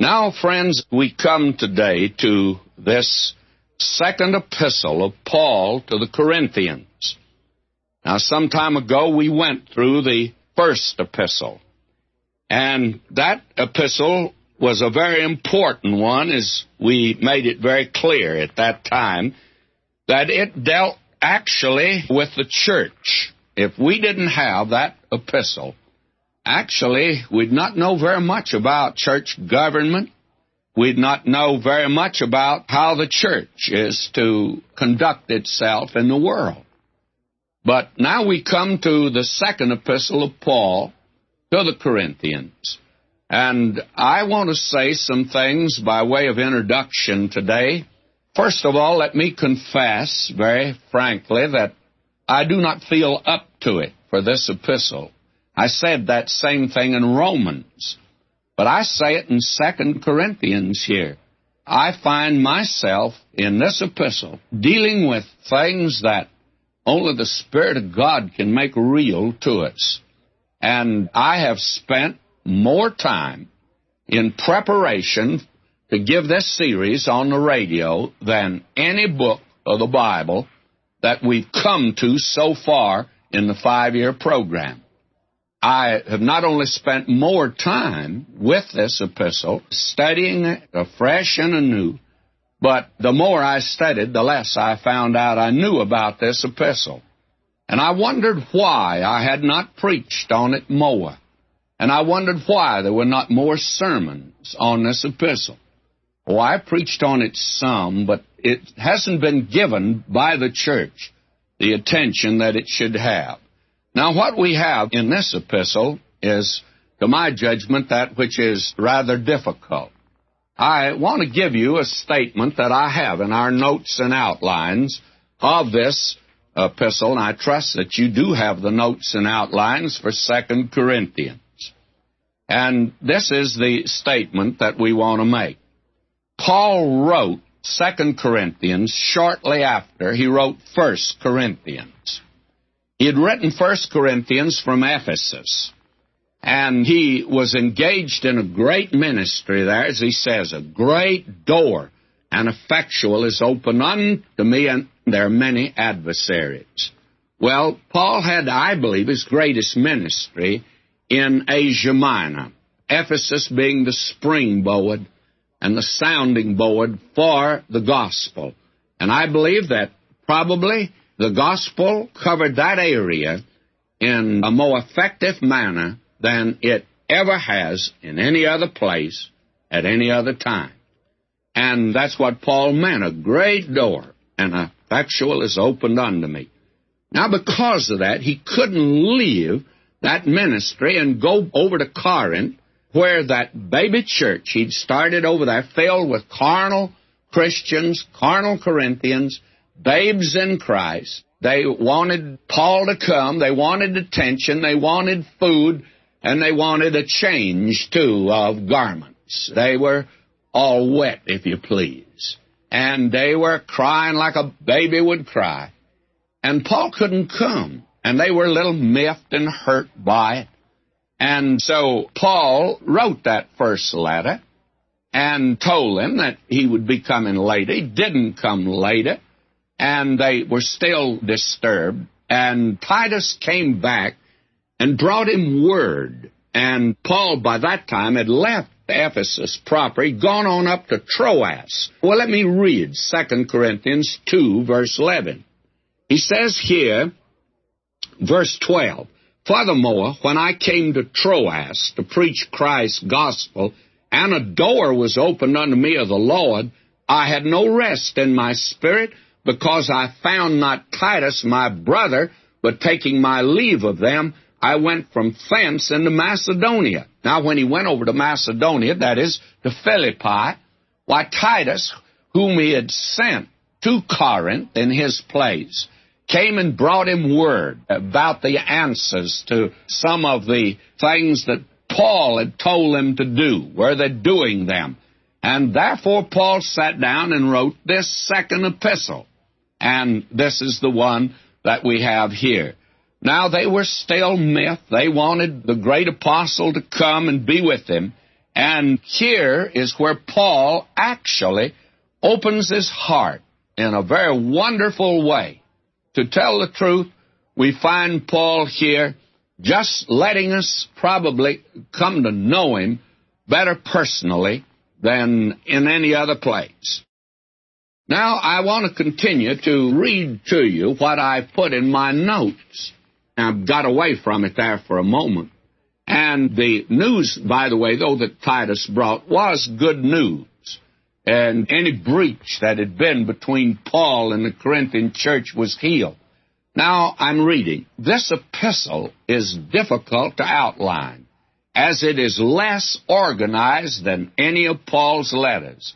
Now, friends, we come today to this second epistle of Paul to the Corinthians. Now, some time ago, we went through the first epistle. And that epistle was a very important one as we made it very clear at that time that it dealt actually with the church. If we didn't have that epistle, actually we'd not know very much about church government. We'd not know very much about how the church is to conduct itself in the world. But now we come to the second epistle of Paul to the Corinthians. And I want to say some things by way of introduction today. First of all, let me confess very frankly that I do not feel up to it for this epistle. I said that same thing in Romans, but I say it in Second Corinthians here. I find myself in this epistle dealing with things that only the Spirit of God can make real to us. And I have spent more time in preparation to give this series on the radio than any book of the Bible that we've come to so far in the five year program. I have not only spent more time with this epistle, studying it afresh and anew, but the more I studied, the less I found out I knew about this epistle. And I wondered why I had not preached on it more. And I wondered why there were not more sermons on this epistle. Oh, I preached on it some, but it hasn't been given by the church the attention that it should have. Now, what we have in this epistle is, to my judgment, that which is rather difficult. I want to give you a statement that I have in our notes and outlines of this epistle, and I trust that you do have the notes and outlines for Second Corinthians. And this is the statement that we want to make. Paul wrote Second Corinthians shortly after he wrote First Corinthians. He had written First Corinthians from Ephesus, and he was engaged in a great ministry there, as he says, a great door and effectual is open unto me, and there are many adversaries. Well, Paul had, I believe, his greatest ministry in Asia Minor, Ephesus being the springboard and the sounding board for the gospel. And I believe that probably the gospel covered that area in a more effective manner than it ever has in any other place at any other time. And that's what Paul meant a great door and a effectual is opened unto me. Now, because of that, he couldn't leave that ministry and go over to Corinth, where that baby church he'd started over there filled with carnal Christians, carnal Corinthians, babes in Christ. They wanted Paul to come, they wanted attention, they wanted food, and they wanted a change, too, of garments. They were all wet, if you please. And they were crying like a baby would cry. And Paul couldn't come. And they were a little miffed and hurt by it. And so Paul wrote that first letter and told them that he would be coming later. He didn't come later. And they were still disturbed. And Titus came back and brought him word. And Paul, by that time, had left Ephesus proper. He'd gone on up to Troas. Well, let me read 2 Corinthians 2, verse 11. He says here, verse 12, Furthermore, when I came to Troas to preach Christ's gospel, and a door was opened unto me of the Lord, I had no rest in my spirit, because I found not Titus my brother, but taking my leave of them, I went from thence into Macedonia. Now, when he went over to Macedonia, that is, to Philippi, why, Titus, whom he had sent to Corinth in his place, came and brought him word about the answers to some of the things that Paul had told them to do. Were they doing them? And therefore, Paul sat down and wrote this second epistle. And this is the one that we have here. Now they were still myth. They wanted the great apostle to come and be with them. And here is where Paul actually opens his heart in a very wonderful way. To tell the truth, we find Paul here just letting us probably come to know him better personally than in any other place. Now, I want to continue to read to you what I put in my notes. I've got away from it there for a moment. And the news, by the way, though, that Titus brought was good news. And any breach that had been between Paul and the Corinthian church was healed. Now I'm reading. This epistle is difficult to outline, as it is less organized than any of Paul's letters,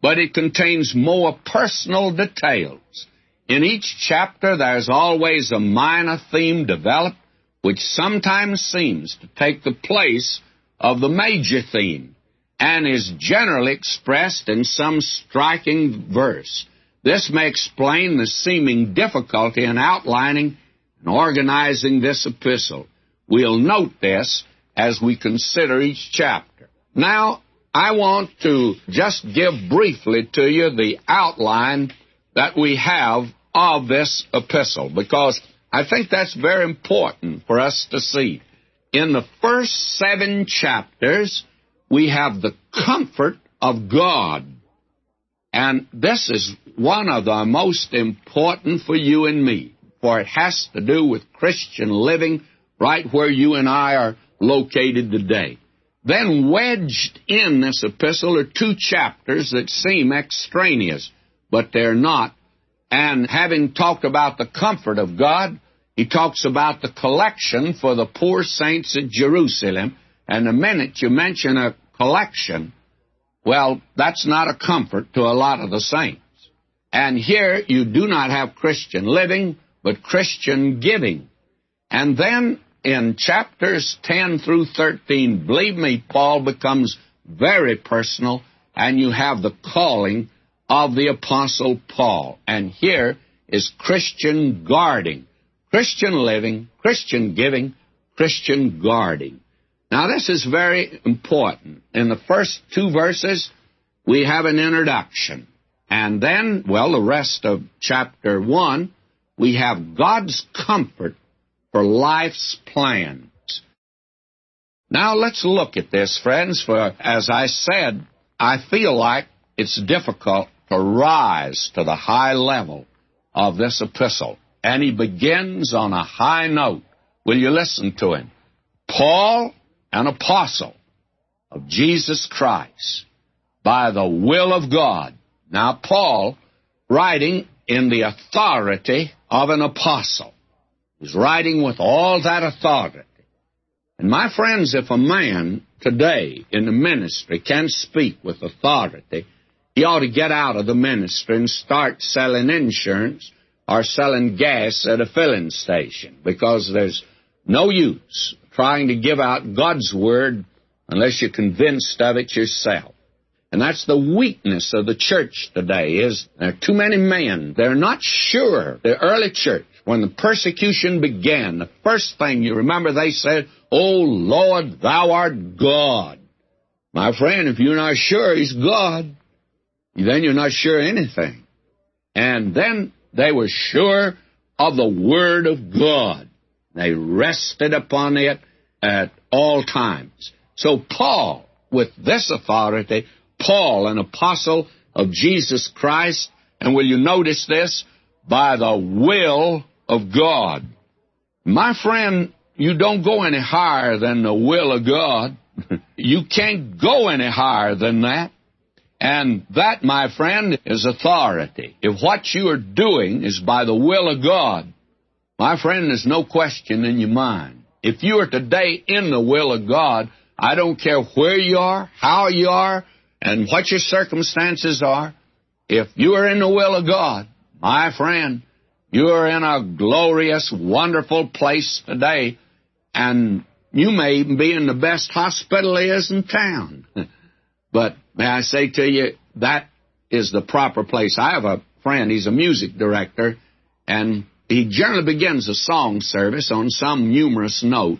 but it contains more personal details. In each chapter, there's always a minor theme developed, which sometimes seems to take the place of the major theme and is generally expressed in some striking verse. This may explain the seeming difficulty in outlining and organizing this epistle. We'll note this as we consider each chapter. Now, I want to just give briefly to you the outline that we have of this epistle because I think that's very important for us to see. In the first seven chapters, we have the comfort of God. And this is one of the most important for you and me, for it has to do with Christian living right where you and I are located today. Then wedged in this epistle are two chapters that seem extraneous, but they're not. And having talked about the comfort of God, he talks about the collection for the poor saints at Jerusalem. And the minute you mention a collection, well, that's not a comfort to a lot of the saints. And here you do not have Christian living, but Christian giving. And then in chapters 10 through 13, believe me, Paul becomes very personal, and you have the calling of the Apostle Paul. And here is Christian guarding, Christian living, Christian giving, Christian guarding. Now, this is very important. In the first two verses, we have an introduction. And then, well, the rest of chapter 1, we have God's comfort for life's plans. Now, let's look at this, friends, for as I said, I feel like it's difficult to rise to the high level of this epistle. And he begins on a high note. Will you listen to him? Paul, an apostle of Jesus Christ by the will of God. Now, Paul, writing in the authority of an apostle, is writing with all that authority. And my friends, if a man today in the ministry can speak with authority, he ought to get out of the ministry and start selling insurance or selling gas at a filling station because there's no use trying to give out God's word unless you're convinced of it yourself. And that's the weakness of the church today is there are too many men. They're not sure. The early church, when the persecution began, the first thing you remember they said, Oh Lord, thou art God. My friend, if you're not sure he's God, then you're not sure anything. And then they were sure of the Word of God. They rested upon it at all times. So Paul, with this authority, Paul, an apostle of Jesus Christ, and will you notice this? By the will of God. My friend, you don't go any higher than the will of God. you can't go any higher than that. And that, my friend, is authority. If what you are doing is by the will of God, my friend, there's no question in your mind. If you are today in the will of God, I don't care where you are, how you are, and what your circumstances are. If you are in the will of God, my friend, you are in a glorious, wonderful place today, and you may be in the best hospital is in town. but may I say to you, that is the proper place. I have a friend, he's a music director, and he generally begins a song service on some humorous note.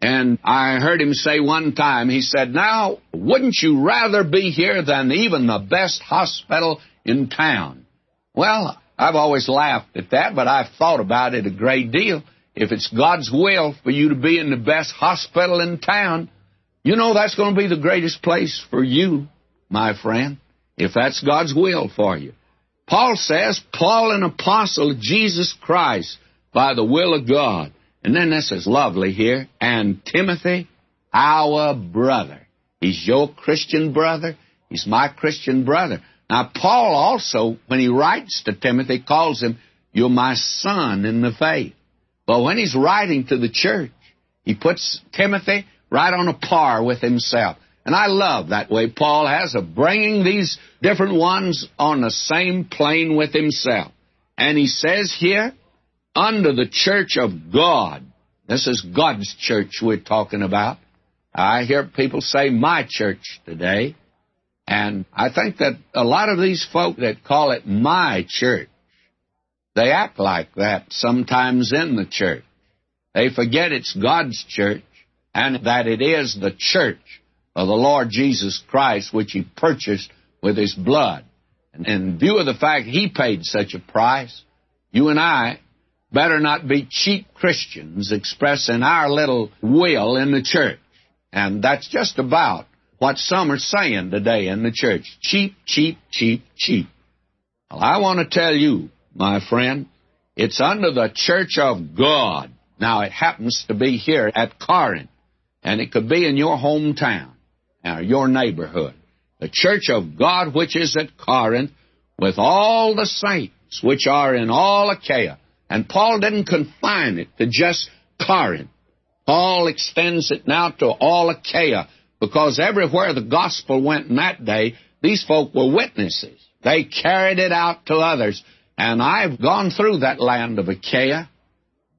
And I heard him say one time, he said, Now, wouldn't you rather be here than even the best hospital in town? Well, I've always laughed at that, but I've thought about it a great deal. If it's God's will for you to be in the best hospital in town, you know that's going to be the greatest place for you, my friend, if that's God's will for you. Paul says, Paul, an apostle of Jesus Christ, by the will of God. And then this is lovely here. And Timothy, our brother. He's your Christian brother. He's my Christian brother. Now, Paul also, when he writes to Timothy, calls him, You're my son in the faith. But when he's writing to the church, he puts Timothy right on a par with himself. And I love that way Paul has of bringing these different ones on the same plane with himself. And he says here, under the church of God, this is God's church we're talking about. I hear people say my church today. And I think that a lot of these folk that call it my church, they act like that sometimes in the church. They forget it's God's church and that it is the church of the Lord Jesus Christ, which He purchased with His blood. And in view of the fact He paid such a price, you and I better not be cheap Christians expressing our little will in the church. And that's just about what some are saying today in the church. Cheap, cheap, cheap, cheap. Well, I want to tell you, my friend, it's under the church of God. Now, it happens to be here at Corinth, and it could be in your hometown or your neighborhood. The church of God which is at Corinth, with all the saints which are in all Achaia. And Paul didn't confine it to just Corinth. Paul extends it now to all Achaia because everywhere the gospel went in that day, these folk were witnesses. They carried it out to others. And I've gone through that land of Achaia.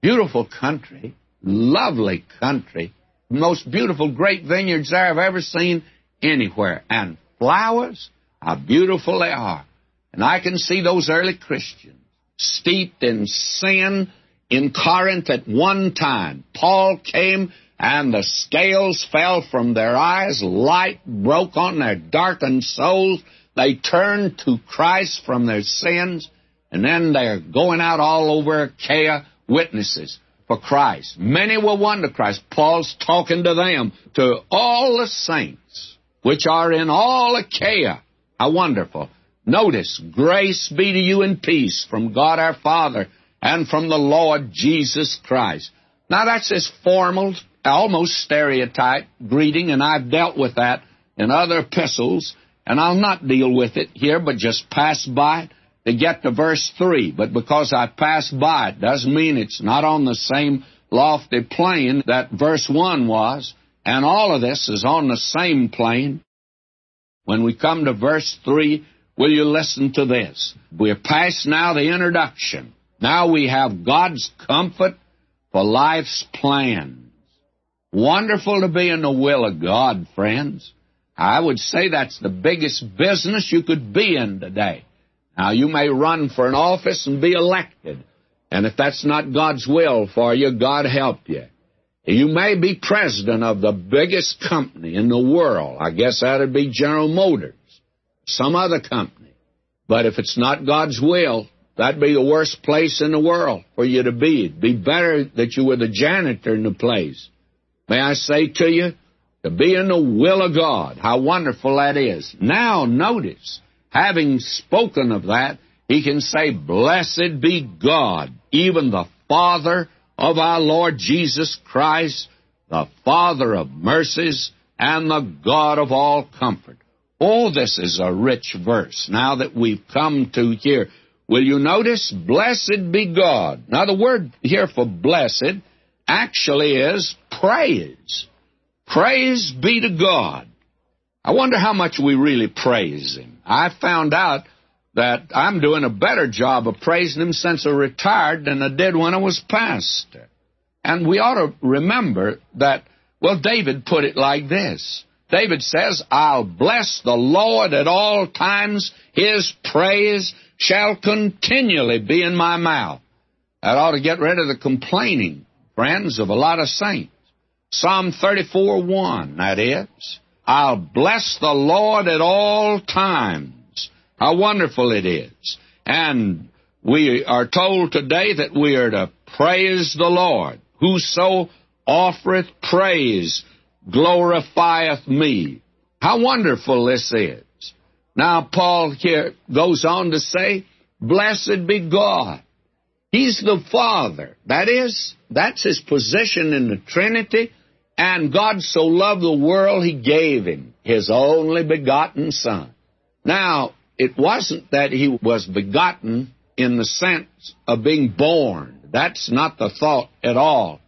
Beautiful country, lovely country, most beautiful great vineyards there I've ever seen anywhere. And flowers, how beautiful they are. And I can see those early Christians steeped in sin in Corinth at one time. Paul came and the scales fell from their eyes, light broke on their darkened souls. They turned to Christ from their sins, and then they're going out all over Achaia witnesses for Christ. Many will won to Christ. Paul's talking to them, to all the saints which are in all Achaia. How wonderful. Notice, grace be to you and peace from God our Father and from the Lord Jesus Christ. Now that's this formal, almost stereotype greeting, and I've dealt with that in other epistles, and I'll not deal with it here, but just pass by it to get to verse 3. But because I passed by it doesn't mean it's not on the same lofty plane that verse 1 was, and all of this is on the same plane. When we come to verse 3, will you listen to this? We're past now the introduction. Now we have God's comfort for life's plans. Wonderful to be in the will of God, friends. I would say that's the biggest business you could be in today. Now, you may run for an office and be elected, and if that's not God's will for you, God help you. You may be president of the biggest company in the world. I guess that'd be General Motors, some other company. But if it's not God's will, That'd be the worst place in the world for you to be. It'd be better that you were the janitor in the place. May I say to you, to be in the will of God, how wonderful that is. Now notice, having spoken of that, he can say, Blessed be God, even the Father of our Lord Jesus Christ, the Father of mercies, and the God of all comfort. Oh, this is a rich verse now that we've come to here. Will you notice? Blessed be God. Now, the word here for blessed actually is praise. Praise be to God. I wonder how much we really praise Him. I found out that I'm doing a better job of praising Him since I retired than I did when I was pastor. And we ought to remember that, well, David put it like this. David says, I'll bless the Lord at all times. His praise shall continually be in my mouth. That ought to get rid of the complaining, friends, of a lot of saints. Psalm 34 1, that is. I'll bless the Lord at all times. How wonderful it is. And we are told today that we are to praise the Lord. Whoso offereth praise glorifieth me. How wonderful this is. Now, Paul here goes on to say, Blessed be God. He's the Father. That is, that's his position in the Trinity. And God so loved the world, he gave him his only begotten Son. Now, it wasn't that he was begotten in the sense of being born. That's not the thought at all.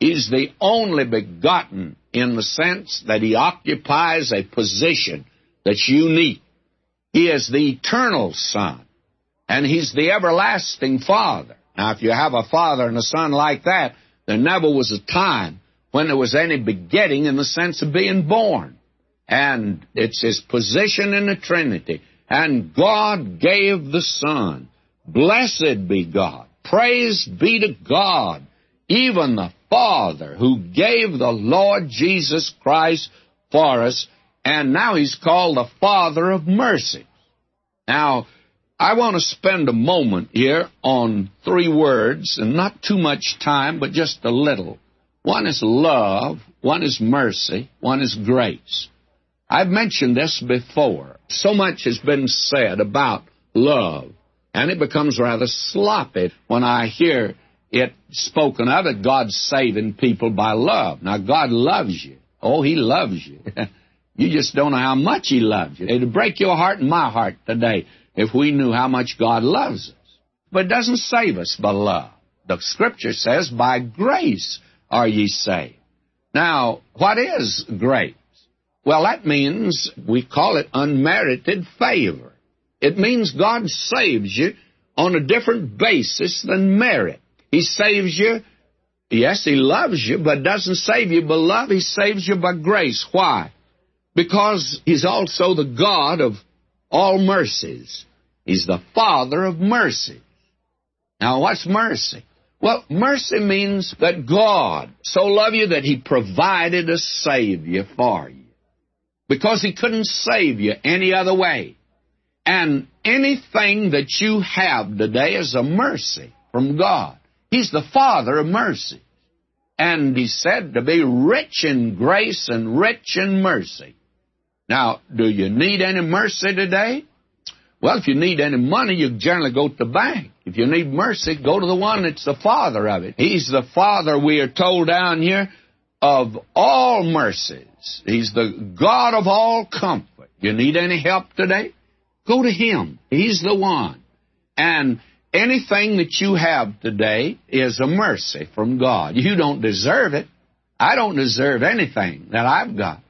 He's the only begotten in the sense that he occupies a position that's unique. He is the eternal Son, and he's the everlasting Father. Now, if you have a father and a son like that, there never was a time when there was any begetting in the sense of being born. And it's his position in the Trinity. And God gave the Son. Blessed be God. Praise be to God, even the Father who gave the Lord Jesus Christ for us, and now he's called the Father of mercy. Now, I want to spend a moment here on three words, and not too much time, but just a little. One is love, one is mercy, one is grace. I've mentioned this before. So much has been said about love, and it becomes rather sloppy when I hear it spoken of that God's saving people by love. Now, God loves you. Oh, He loves you. you just don't know how much He loves you. It'd break your heart and my heart today if we knew how much God loves us. But it doesn't save us by love. The Scripture says, by grace are ye saved. Now, what is grace? Well, that means we call it unmerited favor. It means God saves you on a different basis than merit. He saves you, yes, He loves you, but doesn't save you by love. He saves you by grace. Why? Because He's also the God of all mercies. He's the Father of mercy. Now, what's mercy? Well, mercy means that God so loved you that He provided a Savior for you. Because He couldn't save you any other way. And anything that you have today is a mercy from God. He's the Father of mercy. And He's said to be rich in grace and rich in mercy. Now, do you need any mercy today? Well, if you need any money, you generally go to the bank. If you need mercy, go to the one that's the father of it. He's the father, we are told down here, of all mercies. He's the God of all comfort. You need any help today? Go to Him. He's the one. And anything that you have today is a mercy from God. You don't deserve it. I don't deserve anything that I've got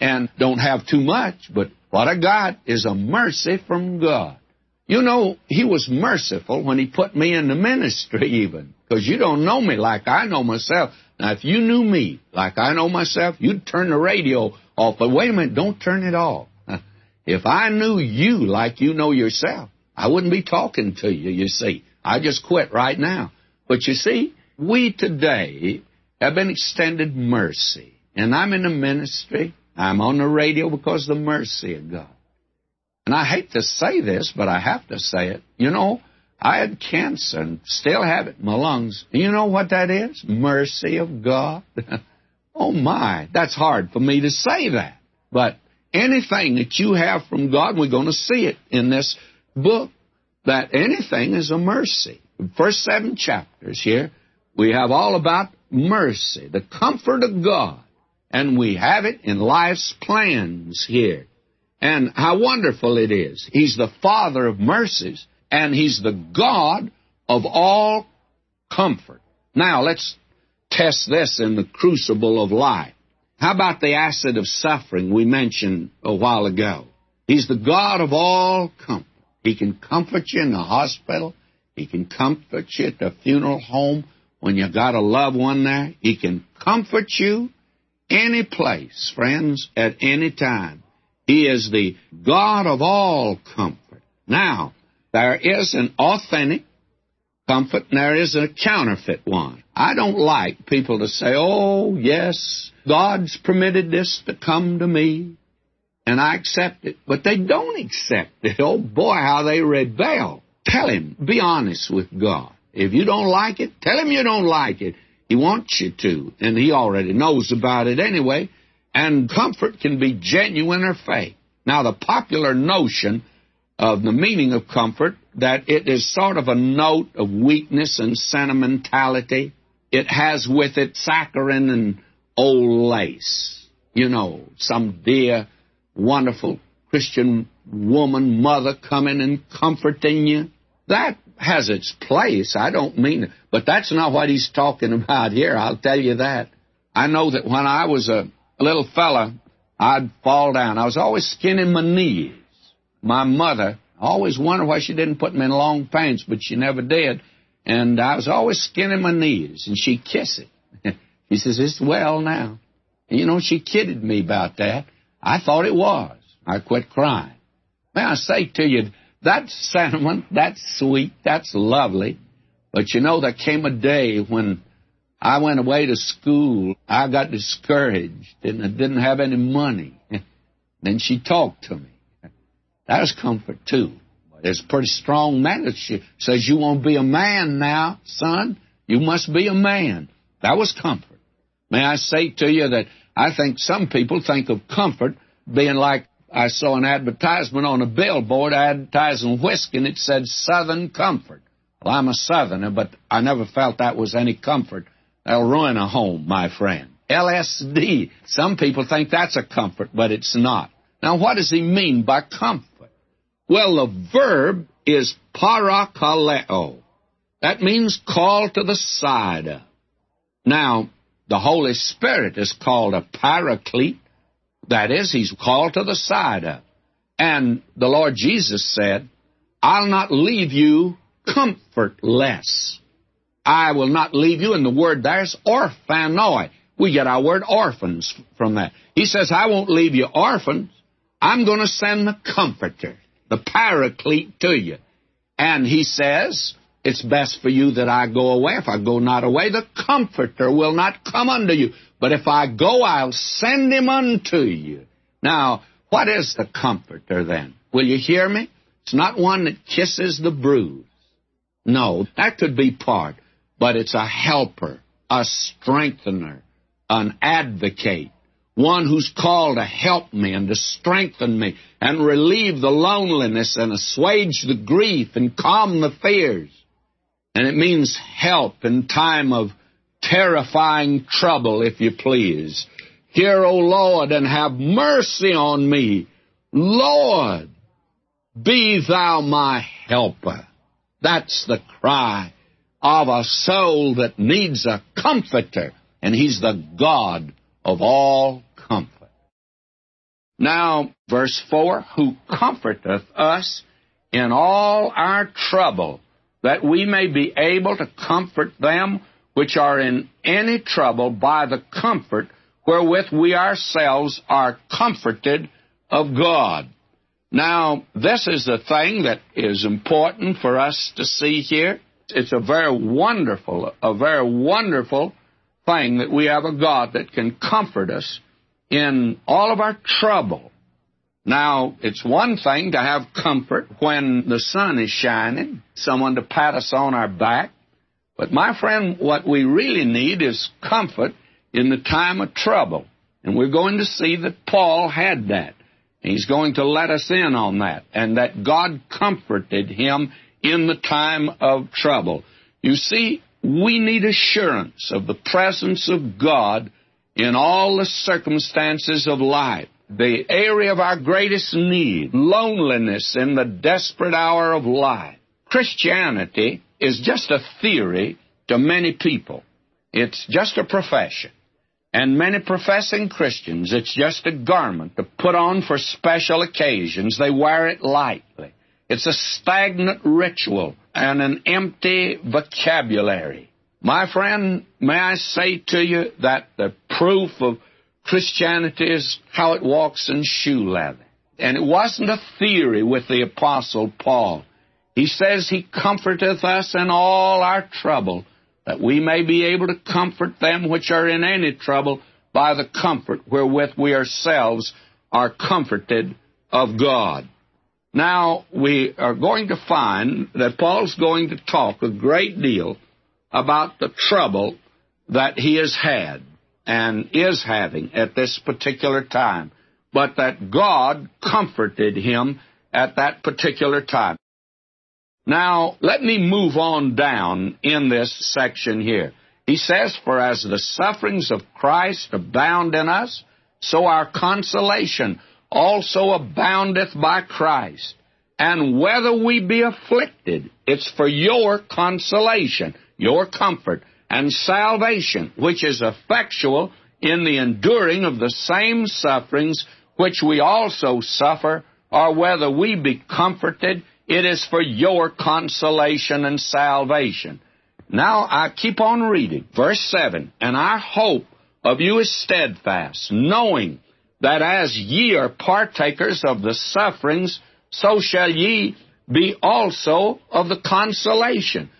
and don't have too much, but what I got is a mercy from God. You know, He was merciful when He put me in the ministry, even, because you don't know me like I know myself. Now, if you knew me like I know myself, you'd turn the radio off. But wait a minute, don't turn it off. If I knew you like you know yourself, I wouldn't be talking to you, you see. I just quit right now. But you see, we today have been extended mercy. And I'm in the ministry. I'm on the radio because of the mercy of God. And I hate to say this, but I have to say it. You know, I had cancer and still have it in my lungs. You know what that is? Mercy of God. oh my, that's hard for me to say that. But anything that you have from God, we're going to see it in this book, that anything is a mercy. The first seven chapters here, we have all about mercy, the comfort of God. And we have it in life's plans here. And how wonderful it is. He's the Father of mercies, and He's the God of all comfort. Now, let's test this in the crucible of life. How about the acid of suffering we mentioned a while ago? He's the God of all comfort. He can comfort you in the hospital. He can comfort you at the funeral home when you got a loved one there. He can comfort you any place, friends, at any time. He is the God of all comfort. Now, there is an authentic comfort and there is a counterfeit one. I don't like people to say, oh, yes, God's permitted this to come to me, and I accept it. But they don't accept it. Oh, boy, how they rebel. Tell him, be honest with God. If you don't like it, tell him you don't like it. He wants you to, and he already knows about it anyway. And comfort can be genuine or fake. Now, the popular notion of the meaning of comfort that it is sort of a note of weakness and sentimentality. It has with it saccharine and old lace. You know, some dear, wonderful Christian woman, mother coming and comforting you. That has its place. I don't mean it. But that's not what he's talking about here, I'll tell you that. I know that when I was a little fella, I'd fall down. I was always skinning my knees. My mother always wondered why she didn't put me in long pants, but she never did. And I was always skinning my knees, and she'd kiss it. she says, It's well now. And you know, she kidded me about that. I thought it was. I quit crying. May I say to you, that's sentiment, that's sweet, that's lovely. But you know, there came a day when I went away to school. I got discouraged and I didn't have any money. then she talked to me. That was comfort too. It's pretty strong message. She says, You won't be a man now, son. You must be a man. That was comfort. May I say to you that I think some people think of comfort being like I saw an advertisement on a billboard advertising whiskey, and it said Southern Comfort. Well, I'm a Southerner, but I never felt that was any comfort. That'll ruin a home, my friend. LSD. Some people think that's a comfort, but it's not. Now, what does he mean by comfort? Well, the verb is parakaleo. That means call to the side of. Now, the Holy Spirit is called a paraclete, that is, he's called to the side of. And the Lord Jesus said, I'll not leave you comfortless. I will not leave you. And the word there's orphanoi. We get our word orphans from that. He says, I won't leave you orphans. I'm going to send the comforter, the paraclete to you. And he says, it's best for you that I go away. If I go not away, the Comforter will not come unto you. But if I go, I'll send him unto you. Now, what is the Comforter then? Will you hear me? It's not one that kisses the bruise. No, that could be part. But it's a helper, a strengthener, an advocate, one who's called to help me and to strengthen me and relieve the loneliness and assuage the grief and calm the fears. And it means help in time of terrifying trouble, if you please. Hear, O Lord, and have mercy on me. Lord, be thou my helper. That's the cry of a soul that needs a comforter, and he's the God of all comfort. Now, verse 4 Who comforteth us in all our trouble that we may be able to comfort them which are in any trouble by the comfort wherewith we ourselves are comforted of God. Now, this is the thing that is important for us to see here. It's a very wonderful, a very wonderful thing that we have a God that can comfort us in all of our trouble. Now, it's one thing to have comfort when the sun is shining, someone to pat us on our back. But, my friend, what we really need is comfort in the time of trouble. And we're going to see that Paul had that. He's going to let us in on that, and that God comforted him in the time of trouble. You see, we need assurance of the presence of God in all the circumstances of life the area of our greatest need, loneliness in the desperate hour of life. Christianity is just a theory to many people. It's just a profession. And many professing Christians, it's just a garment to put on for special occasions. They wear it lightly. It's a stagnant ritual and an empty vocabulary. My friend, may I say to you that the proof of Christianity is how it walks in shoe leather. And it wasn't a theory with the Apostle Paul. He says he comforteth us in all our trouble that we may be able to comfort them which are in any trouble by the comfort wherewith we ourselves are comforted of God. Now, we are going to find that Paul's going to talk a great deal about the trouble that he has had and is having at this particular time, but that God comforted him at that particular time. Now, let me move on down in this section here. He says, For as the sufferings of Christ abound in us, so our consolation also aboundeth by Christ. And whether we be afflicted, it's for your consolation, your comfort, and salvation, which is effectual in the enduring of the same sufferings which we also suffer, or whether we be comforted, it is for your consolation and salvation. Now I keep on reading. Verse 7 And our hope of you is steadfast, knowing that as ye are partakers of the sufferings, so shall ye be also of the consolation.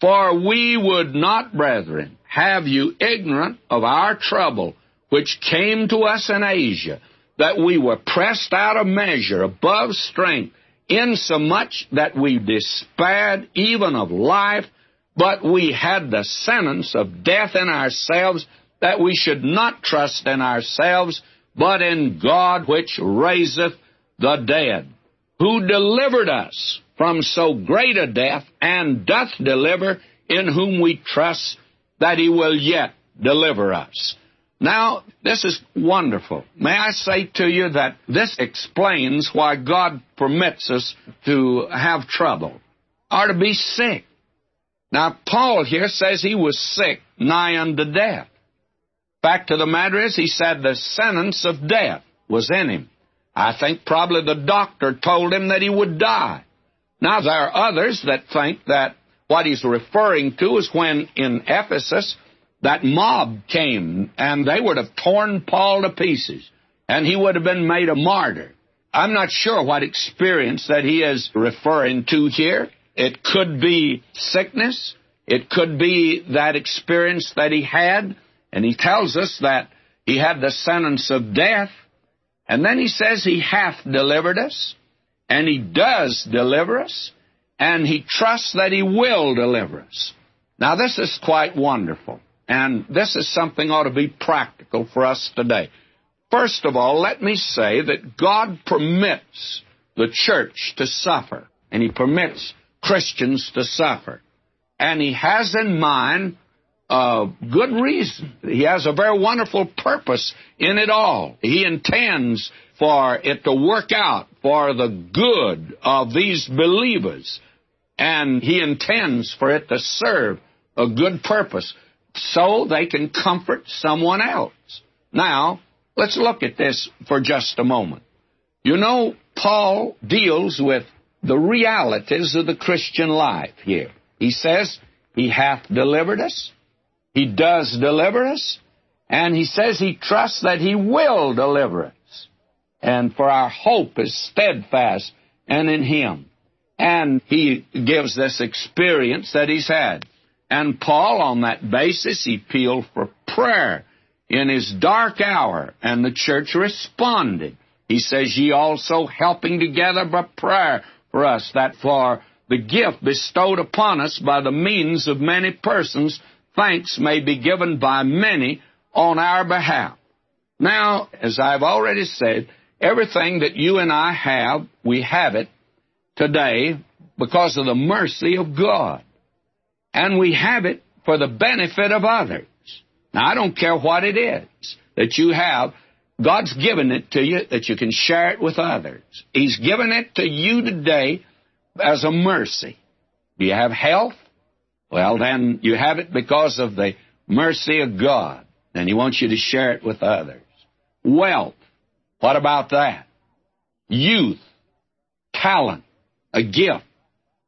For we would not, brethren, have you ignorant of our trouble, which came to us in Asia, that we were pressed out of measure, above strength, insomuch that we despaired even of life, but we had the sentence of death in ourselves, that we should not trust in ourselves, but in God which raiseth the dead, who delivered us from so great a death, and doth deliver, in whom we trust that he will yet deliver us. Now, this is wonderful. May I say to you that this explains why God permits us to have trouble or to be sick. Now, Paul here says he was sick nigh unto death. Fact of the matter is, he said the sentence of death was in him. I think probably the doctor told him that he would die. Now, there are others that think that what he's referring to is when in Ephesus that mob came and they would have torn Paul to pieces and he would have been made a martyr. I'm not sure what experience that he is referring to here. It could be sickness. It could be that experience that he had. And he tells us that he had the sentence of death. And then he says he hath delivered us. And he does deliver us. And he trusts that he will deliver us. Now this is quite wonderful. And this is something ought to be practical for us today. First of all, let me say that God permits the church to suffer, and He permits Christians to suffer. And He has in mind a good reason. He has a very wonderful purpose in it all. He intends for it to work out for the good of these believers, and He intends for it to serve a good purpose so they can comfort someone else. Now, let's look at this for just a moment. You know, Paul deals with the realities of the Christian life here. He says, He hath delivered us, He does deliver us, and He says He trusts that He will deliver us. And for our hope is steadfast and in Him. And He gives this experience that He's had. And Paul, on that basis, he appealed for prayer in his dark hour, and the church responded. He says, Ye also helping together by prayer for us, that for the gift bestowed upon us by the means of many persons, thanks may be given by many on our behalf. Now, as I've already said, everything that you and I have, we have it today because of the mercy of God and we have it for the benefit of others. Now, I don't care what it is that you have. God's given it to you that you can share it with others. He's given it to you today as a mercy. Do you have health? Well, then you have it because of the mercy of God, and He wants you to share it with others. Wealth. What about that? Youth. Talent. A gift.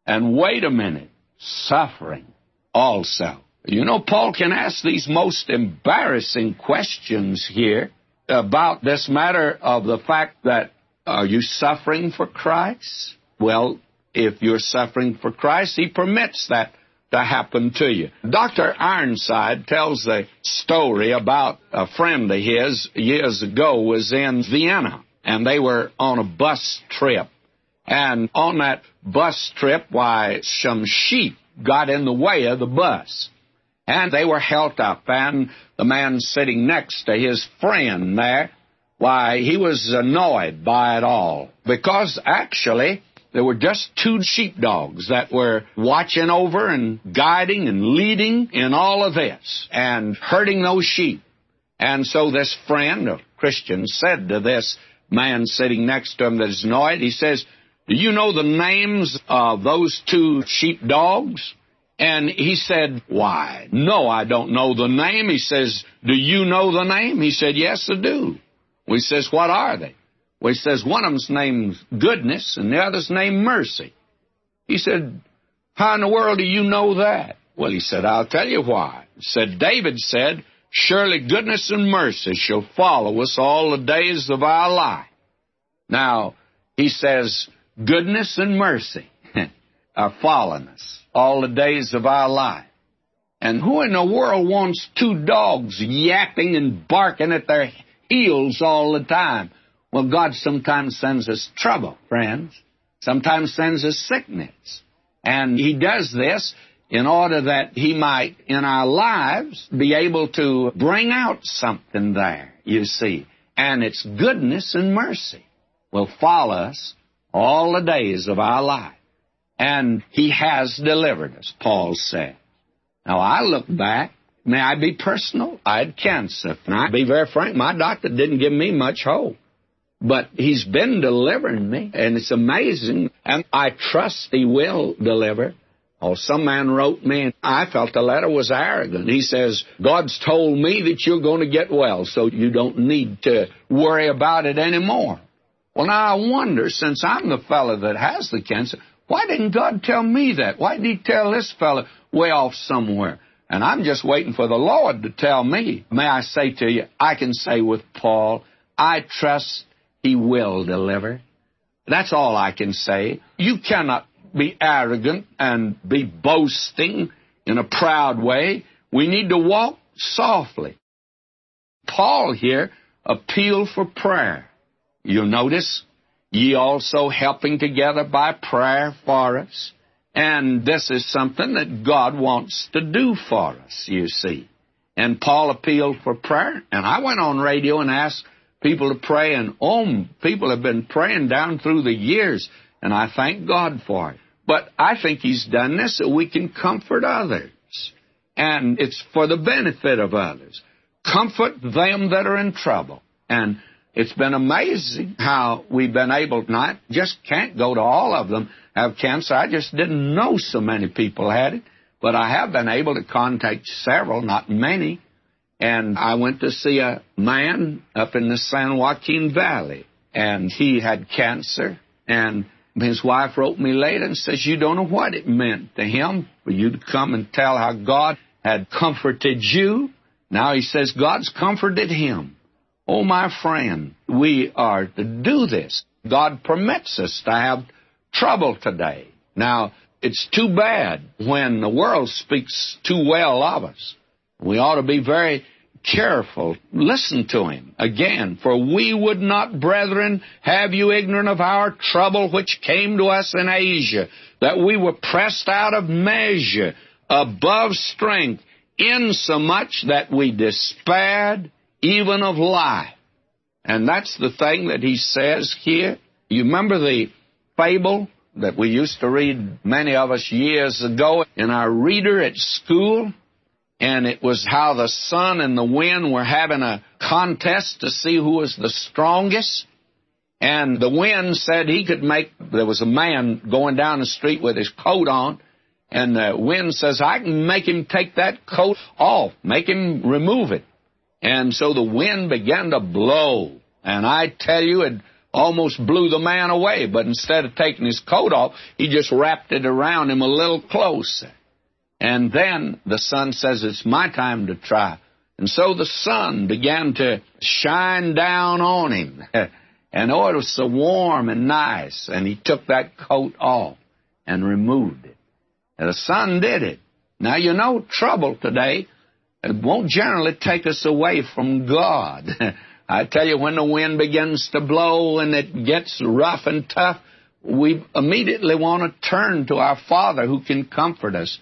And wait a minute. Suffering also. You know, Paul can ask these most embarrassing questions here about this matter of the fact that are you suffering for Christ? Well, if you're suffering for Christ, he permits that to happen to you. Dr. Ironside tells the story about a friend of his years ago was in Vienna and they were on a bus trip. And on that bus trip, why, some sheep got in the way of the bus. And they were held up, and the man sitting next to his friend there, why, he was annoyed by it all. Because actually, there were just two sheepdogs that were watching over and guiding and leading in all of this and herding those sheep. And so this friend, a Christian, said to this man sitting next to him that is annoyed, he says, Do you know the names of those two sheepdogs? And he said, Why? No, I don't know the name. He says, Do you know the name? He said, Yes, I do. We says, What are they? Well, he says, One of them's named Goodness and the other's named Mercy. He said, How in the world do you know that? Well, he said, I'll tell you why. He said, David said, Surely goodness and mercy shall follow us all the days of our life. Now, he says, Goodness and mercy are following us all the days of our life. And who in the world wants two dogs yapping and barking at their heels all the time? Well, God sometimes sends us trouble, friends. Sometimes sends us sickness. And He does this in order that He might, in our lives, be able to bring out something there, you see. And it's goodness and mercy will follow us all the days of our life. And He has delivered us, Paul said. Now I look back, may I be personal? I had cancer. And I be very frank, my doctor didn't give me much hope. But He's been delivering me, and it's amazing. And I trust He will deliver. Oh, some man wrote me, and I felt the letter was arrogant. He says, God's told me that you're going to get well, so you don't need to worry about it anymore. Well, now I wonder, since I'm the fellow that has the cancer, why didn't God tell me that? Why did He tell this fellow way off somewhere? And I'm just waiting for the Lord to tell me. May I say to you, I can say with Paul, I trust He will deliver. That's all I can say. You cannot be arrogant and be boasting in a proud way. We need to walk softly. Paul here appealed for prayer. You notice, ye also helping together by prayer for us. And this is something that God wants to do for us, you see. And Paul appealed for prayer, and I went on radio and asked people to pray, and oh, people have been praying down through the years, and I thank God for it. But I think He's done this so we can comfort others. And it's for the benefit of others. Comfort them that are in trouble. And it's been amazing how we've been able, not just can't go to all of them have cancer. I just didn't know so many people had it, but I have been able to contact several, not many. And I went to see a man up in the San Joaquin Valley, and he had cancer. And his wife wrote me later and says, You don't know what it meant to him for you to come and tell how God had comforted you. Now he says God's comforted him. Oh, my friend, we are to do this. God permits us to have trouble today. Now, it's too bad when the world speaks too well of us. We ought to be very careful. Listen to him again. For we would not, brethren, have you ignorant of our trouble which came to us in Asia, that we were pressed out of measure, above strength, insomuch that we despaired even of life. And that's the thing that he says here. You remember the fable that we used to read, many of us years ago, in our reader at school? And it was how the sun and the wind were having a contest to see who was the strongest. And the wind said he could make, there was a man going down the street with his coat on, and the wind says, I can make him take that coat off, make him remove it. And so the wind began to blow. And I tell you, it almost blew the man away. But instead of taking his coat off, he just wrapped it around him a little closer. And then the sun says, It's my time to try. And so the sun began to shine down on him. and oh, it was so warm and nice. And he took that coat off and removed it. And the sun did it. Now, you know, trouble today it won't generally take us away from God. I tell you, when the wind begins to blow and it gets rough and tough, we immediately want to turn to our Father who can comfort us.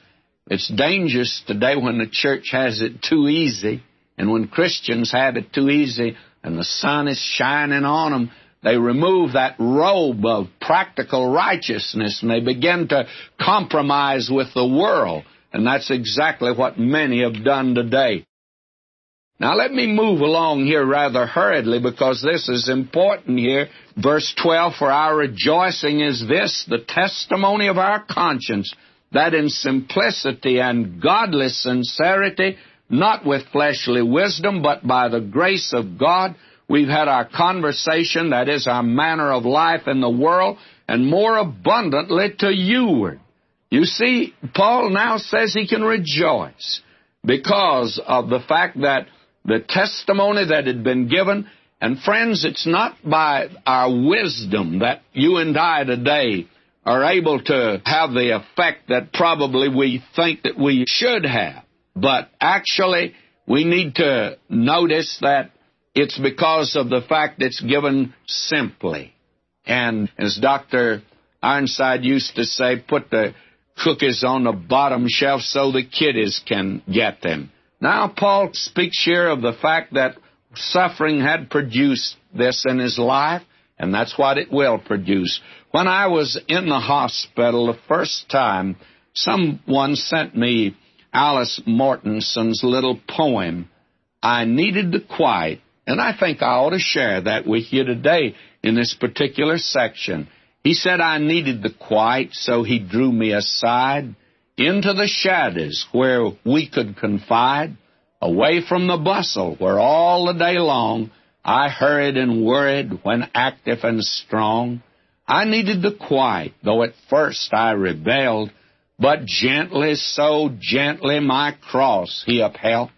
It's dangerous today when the church has it too easy, and when Christians have it too easy and the sun is shining on them, they remove that robe of practical righteousness and they begin to compromise with the world. And that's exactly what many have done today. Now let me move along here rather hurriedly because this is important here. Verse 12, for our rejoicing is this, the testimony of our conscience, that in simplicity and godly sincerity, not with fleshly wisdom, but by the grace of God, we've had our conversation, that is our manner of life in the world, and more abundantly to youward. You see, Paul now says he can rejoice because of the fact that the testimony that had been given. And friends, it's not by our wisdom that you and I today are able to have the effect that probably we think that we should have. But actually, we need to notice that it's because of the fact it's given simply. And as Dr. Ironside used to say, put the cookies on the bottom shelf so the kiddies can get them. Now, Paul speaks here of the fact that suffering had produced this in his life, and that's what it will produce. When I was in the hospital the first time, someone sent me Alice Mortenson's little poem, I Needed the Quiet, and I think I ought to share that with you today in this particular section. He said I needed the quiet, so he drew me aside into the shadows where we could confide, away from the bustle where all the day long I hurried and worried when active and strong. I needed the quiet, though at first I rebelled, but gently, so gently my cross he upheld,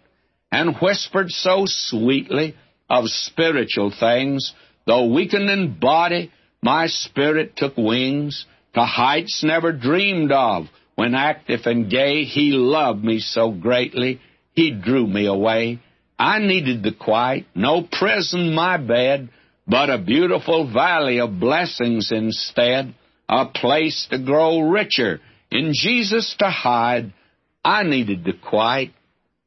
and whispered so sweetly of spiritual things, though weakened in body, my spirit took wings to heights never dreamed of, when active and gay, he loved me so greatly, he drew me away. I needed the quiet, no prison my bed, but a beautiful valley of blessings instead, a place to grow richer, in Jesus to hide. I needed the quiet,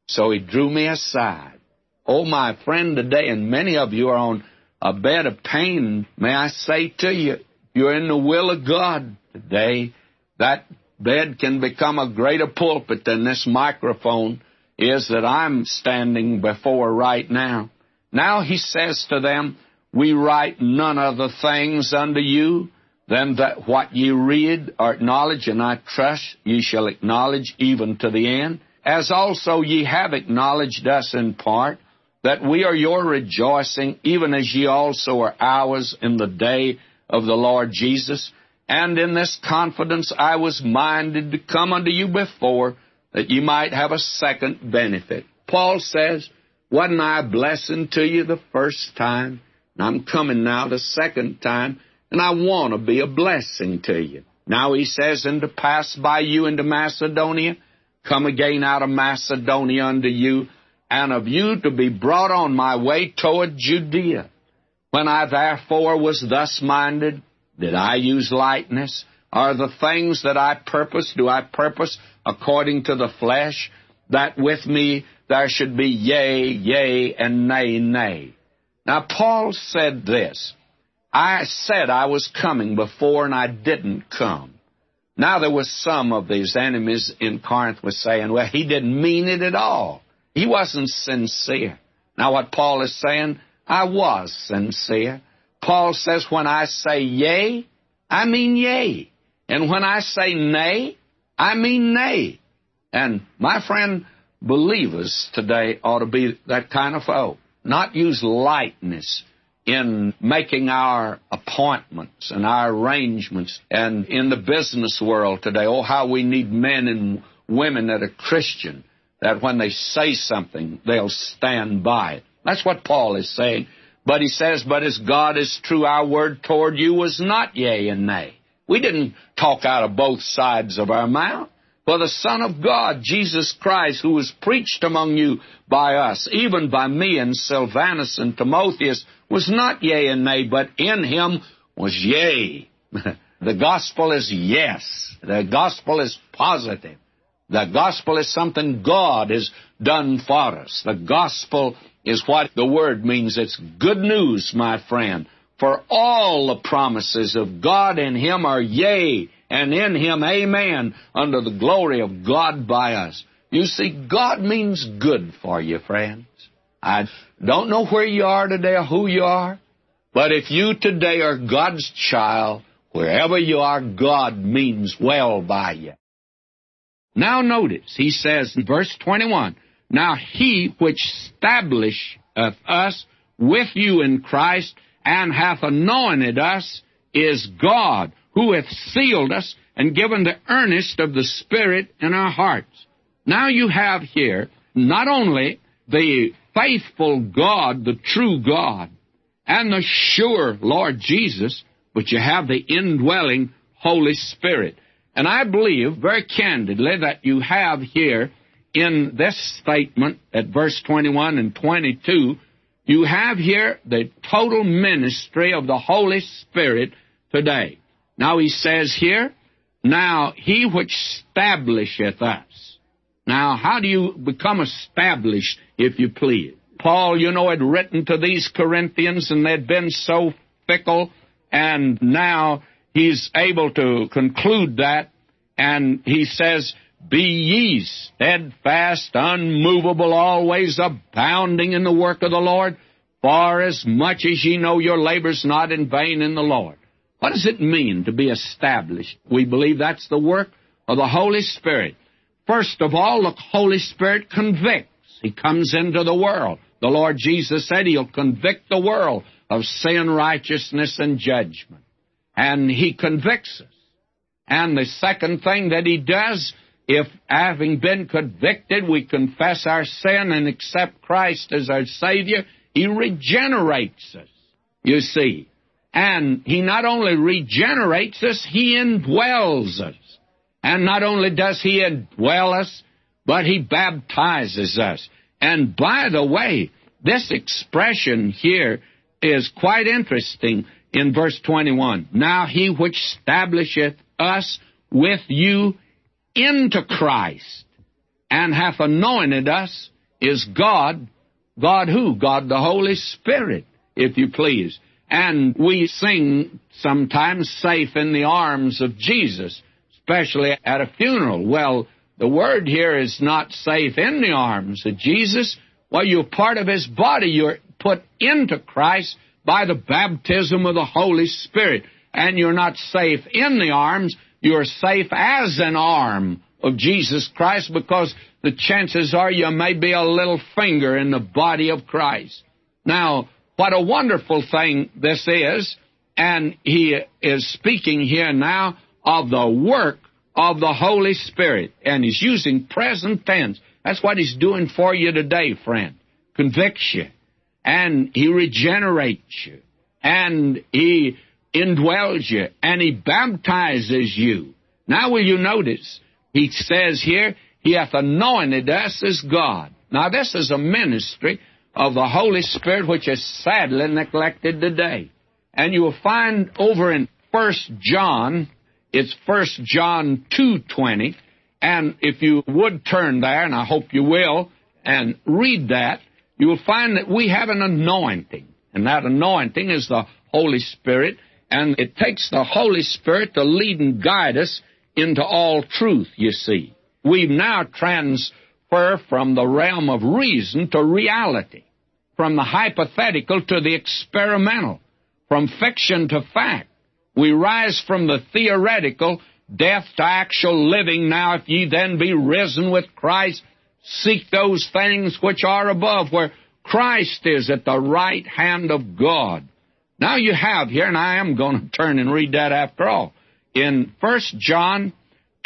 so he drew me aside. Oh, my friend, today, and many of you are on a bed of pain, may I say to you, you're in the will of God today. That bed can become a greater pulpit than this microphone is that I'm standing before right now. Now he says to them, We write none other things unto you than that what ye read or acknowledge, and I trust ye shall acknowledge even to the end, as also ye have acknowledged us in part, that we are your rejoicing, even as ye also are ours in the day of the Lord Jesus. And in this confidence I was minded to come unto you before, that ye might have a second benefit. Paul says, Wasn't I a blessing to you the first time? And I'm coming now the second time, and I want to be a blessing to you. Now he says, And to pass by you into Macedonia, come again out of Macedonia unto you, and of you to be brought on my way toward Judea. When I therefore was thus minded, did I use lightness? Are the things that I purpose, do I purpose according to the flesh, that with me there should be yea, yea, and nay, nay? Now, Paul said this I said I was coming before, and I didn't come. Now, there was some of these enemies in Corinth was saying, well, he didn't mean it at all. He wasn't sincere. Now, what Paul is saying, I was sincere. Paul says, when I say yea, I mean yea. And when I say nay, I mean nay. And my friend, believers today ought to be that kind of folk. Not use lightness in making our appointments and our arrangements and in the business world today. Oh, how we need men and women that are Christian, that when they say something, they'll stand by it. That's what Paul is saying. But he says, But as God is true, our word toward you was not yea and nay. We didn't talk out of both sides of our mouth. For the Son of God, Jesus Christ, who was preached among you by us, even by me and Silvanus and Timotheus, was not yea and nay, but in him was yea. the gospel is yes. The gospel is positive. The gospel is something God has done for us. The gospel is what the word means. It's good news, my friend. For all the promises of God in Him are yea and in him, amen, under the glory of God by us. You see, God means good for you, friends. I don't know where you are today or who you are, but if you today are God's child, wherever you are, God means well by you. Now notice, he says in verse 21, Now he which establisheth us with you in Christ and hath anointed us is God, who hath sealed us and given the earnest of the Spirit in our hearts. Now you have here not only the faithful God, the true God, and the sure Lord Jesus, but you have the indwelling Holy Spirit. And I believe very candidly that you have here in this statement at verse 21 and 22, you have here the total ministry of the Holy Spirit today. Now he says here, now he which establisheth us. Now, how do you become established, if you please? Paul, you know, had written to these Corinthians and they'd been so fickle, and now he's able to conclude that, and he says, Be ye steadfast, unmovable, always abounding in the work of the Lord, for as much as ye know your labor's not in vain in the Lord. What does it mean to be established? We believe that's the work of the Holy Spirit. First of all, the Holy Spirit convicts. He comes into the world. The Lord Jesus said He'll convict the world of sin, righteousness, and judgment. And He convicts us. And the second thing that He does, if having been convicted, we confess our sin and accept Christ as our Savior, He regenerates us. You see, and He not only regenerates us, He indwells us. And not only does He indwell us, but He baptizes us. And by the way, this expression here is quite interesting in verse 21. Now He which establisheth us with you into Christ and hath anointed us is God. God who? God the Holy Spirit, if you please. And we sing sometimes safe in the arms of Jesus, especially at a funeral. Well, the word here is not safe in the arms of Jesus. Well, you're part of his body. You're put into Christ by the baptism of the Holy Spirit. And you're not safe in the arms, you're safe as an arm of Jesus Christ because the chances are you may be a little finger in the body of Christ. Now, what a wonderful thing this is. And he is speaking here now of the work of the Holy Spirit. And he's using present tense. That's what he's doing for you today, friend. Convicts you. And he regenerates you. And he indwells you. And he baptizes you. Now will you notice? He says here, he hath anointed us as God. Now this is a ministry of the Holy Spirit, which is sadly neglected today. And you will find over in First John, it's First John 2.20, and if you would turn there, and I hope you will, and read that, you will find that we have an anointing. And that anointing is the Holy Spirit, and it takes the Holy Spirit to lead and guide us into all truth, you see. We've now transferred from the realm of reason to reality from the hypothetical to the experimental, from fiction to fact. We rise from the theoretical, death to actual living. Now, if ye then be risen with Christ, seek those things which are above, where Christ is at the right hand of God. Now you have here, and I am going to turn and read that after all. In 1 John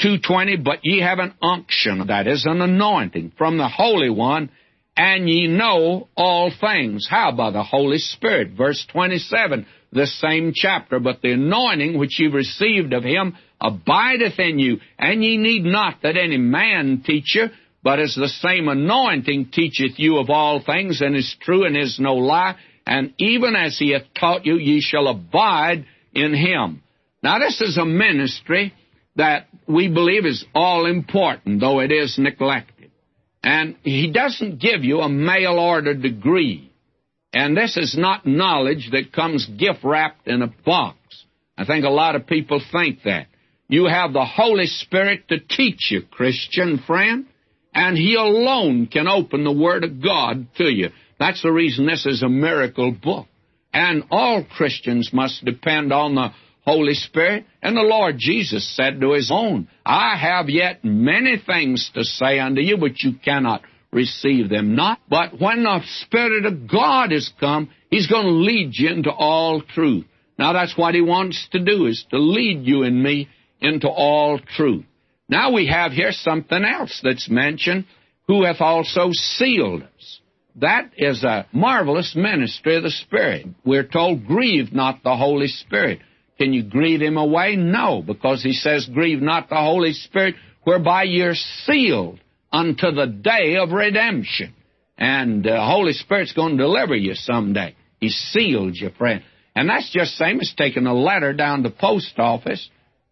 2.20, but ye have an unction, that is an anointing, from the Holy One, and ye know all things. How? By the Holy Spirit. Verse 27, the same chapter. But the anointing which ye received of him abideth in you, and ye need not that any man teach you, but as the same anointing teacheth you of all things, and is true and is no lie, and even as he hath taught you, ye shall abide in him. Now, this is a ministry that we believe is all important, though it is neglected. And he doesn't give you a mail order degree. And this is not knowledge that comes gift wrapped in a box. I think a lot of people think that. You have the Holy Spirit to teach you, Christian friend, and He alone can open the Word of God to you. That's the reason this is a miracle book. And all Christians must depend on the Holy Spirit. And the Lord Jesus said to His own, I have yet many things to say unto you, but you cannot receive them not. But when the Spirit of God is come, He's going to lead you into all truth. Now that's what He wants to do, is to lead you and me into all truth. Now we have here something else that's mentioned, who hath also sealed us. That is a marvelous ministry of the Spirit. We're told, grieve not the Holy Spirit. Can you grieve him away? No, because he says, grieve not the Holy Spirit, whereby you're sealed unto the day of redemption. And the Holy Spirit's going to deliver you someday. He sealed you, friend. And that's just same as taking a letter down to the post office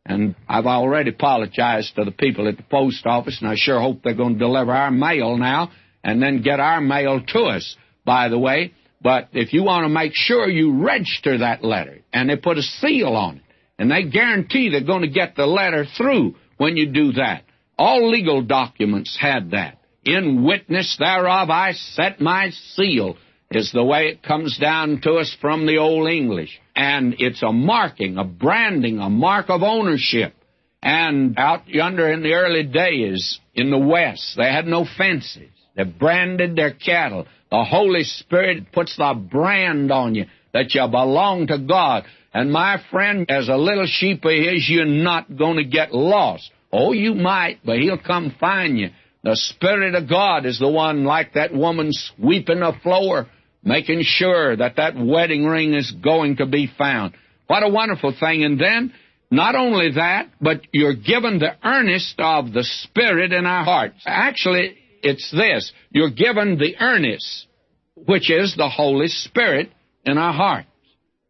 and I've already apologized to the people at the post office, and I sure hope they're going to deliver our mail now and then get our mail to us, by the way. But if you want to make sure you register that letter, and they put a seal on it, and they guarantee they're going to get the letter through when you do that. All legal documents had that. In witness thereof I set my seal is the way it comes down to us from the Old English. And it's a marking, a branding, a mark of ownership. And out yonder in the early days in the West, they had no fences. They branded their cattle. The Holy Spirit puts the brand on you that you belong to God. And my friend, as a little sheep of his, you're not going to get lost. Oh, you might, but he'll come find you. The Spirit of God is the one like that woman sweeping the floor making sure that that wedding ring is going to be found. What a wonderful thing. And then, not only that, but you're given the earnest of the Spirit in our hearts. Actually, it's this. You're given the earnest, which is the Holy Spirit in our hearts.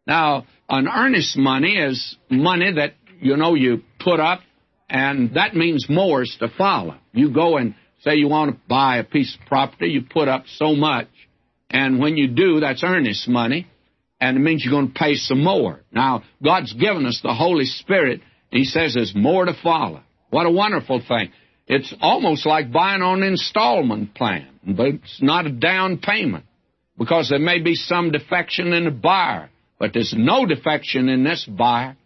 Now, an earnest money is money that, you know, you put up, and that means more is to follow. You go and say you want to buy a piece of property, you put up so much, and when you do, that's earnest money, and it means you're going to pay some more. Now, God's given us the Holy Spirit. He says there's more to follow. What a wonderful thing. It's almost like buying on an installment plan, but it's not a down payment because there may be some defection in the buyer, but there's no defection in this buyer.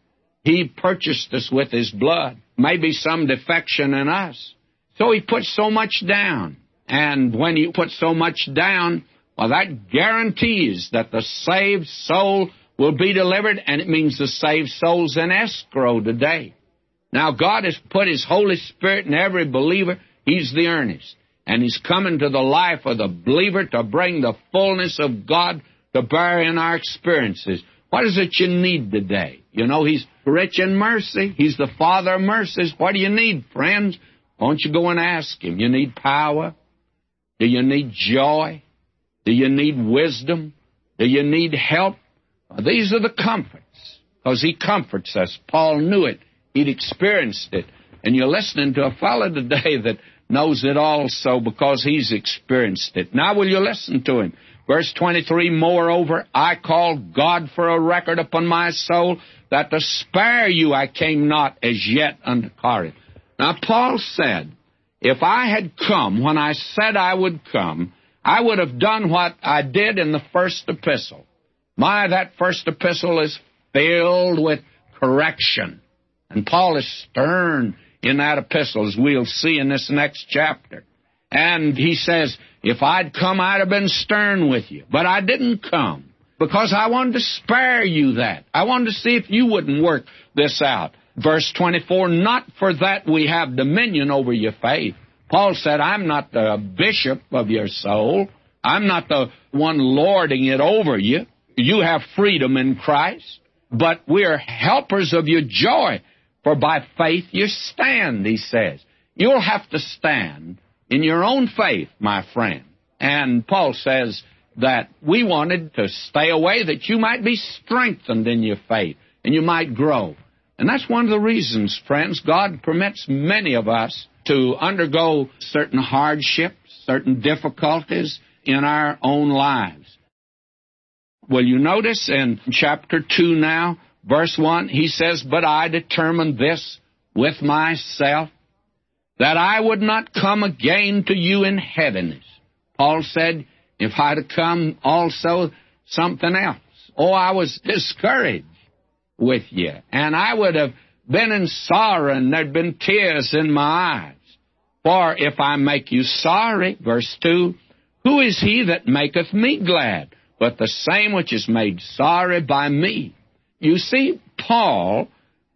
He purchased us with his blood. Maybe some defection in us. So he puts so much down. And when you put so much down, well, that guarantees that the saved soul will be delivered, and it means the saved soul's in escrow today. Now, God has put His Holy Spirit in every believer. He's the earnest. And He's coming to the life of the believer to bring the fullness of God to bear in our experiences. What is it you need today? You know, He's rich in mercy. He's the Father of mercies. What do you need, friends? Won't you go and ask Him? You need power? Do you need joy? Do you need wisdom? Do you need help? These are the comforts, because He comforts us. Paul knew it. He'd experienced it. And you're listening to a fellow today that knows it also because he's experienced it. Now will you listen to him? Verse 23, Moreover, I call God for a record upon my soul that to spare you I came not as yet unto Corinth. Now Paul said, If I had come when I said I would come, I would have done what I did in the first epistle. My, that first epistle is filled with correction. And Paul is stern in that epistle, as we'll see in this next chapter. And he says, if I'd come, I'd have been stern with you. But I didn't come because I wanted to spare you that. I wanted to see if you wouldn't work this out. Verse 24, not for that we have dominion over your faith, Paul said, I'm not the bishop of your soul. I'm not the one lording it over you. You have freedom in Christ, but we're helpers of your joy. For by faith you stand, he says. You'll have to stand in your own faith, my friend. And Paul says that we wanted to stay away that you might be strengthened in your faith and you might grow. And that's one of the reasons, friends, God permits many of us to undergo certain hardships, certain difficulties in our own lives. Will you notice in chapter 2 now, verse 1, he says, But I determined this with myself, that I would not come again to you in heaviness. Paul said, If I'd come also something else. Oh, I was discouraged with you, and I would have been in sorrow, and there'd been tears in my eyes. For if I make you sorry, verse 2, who is he that maketh me glad? But the same which is made sorry by me. You see, Paul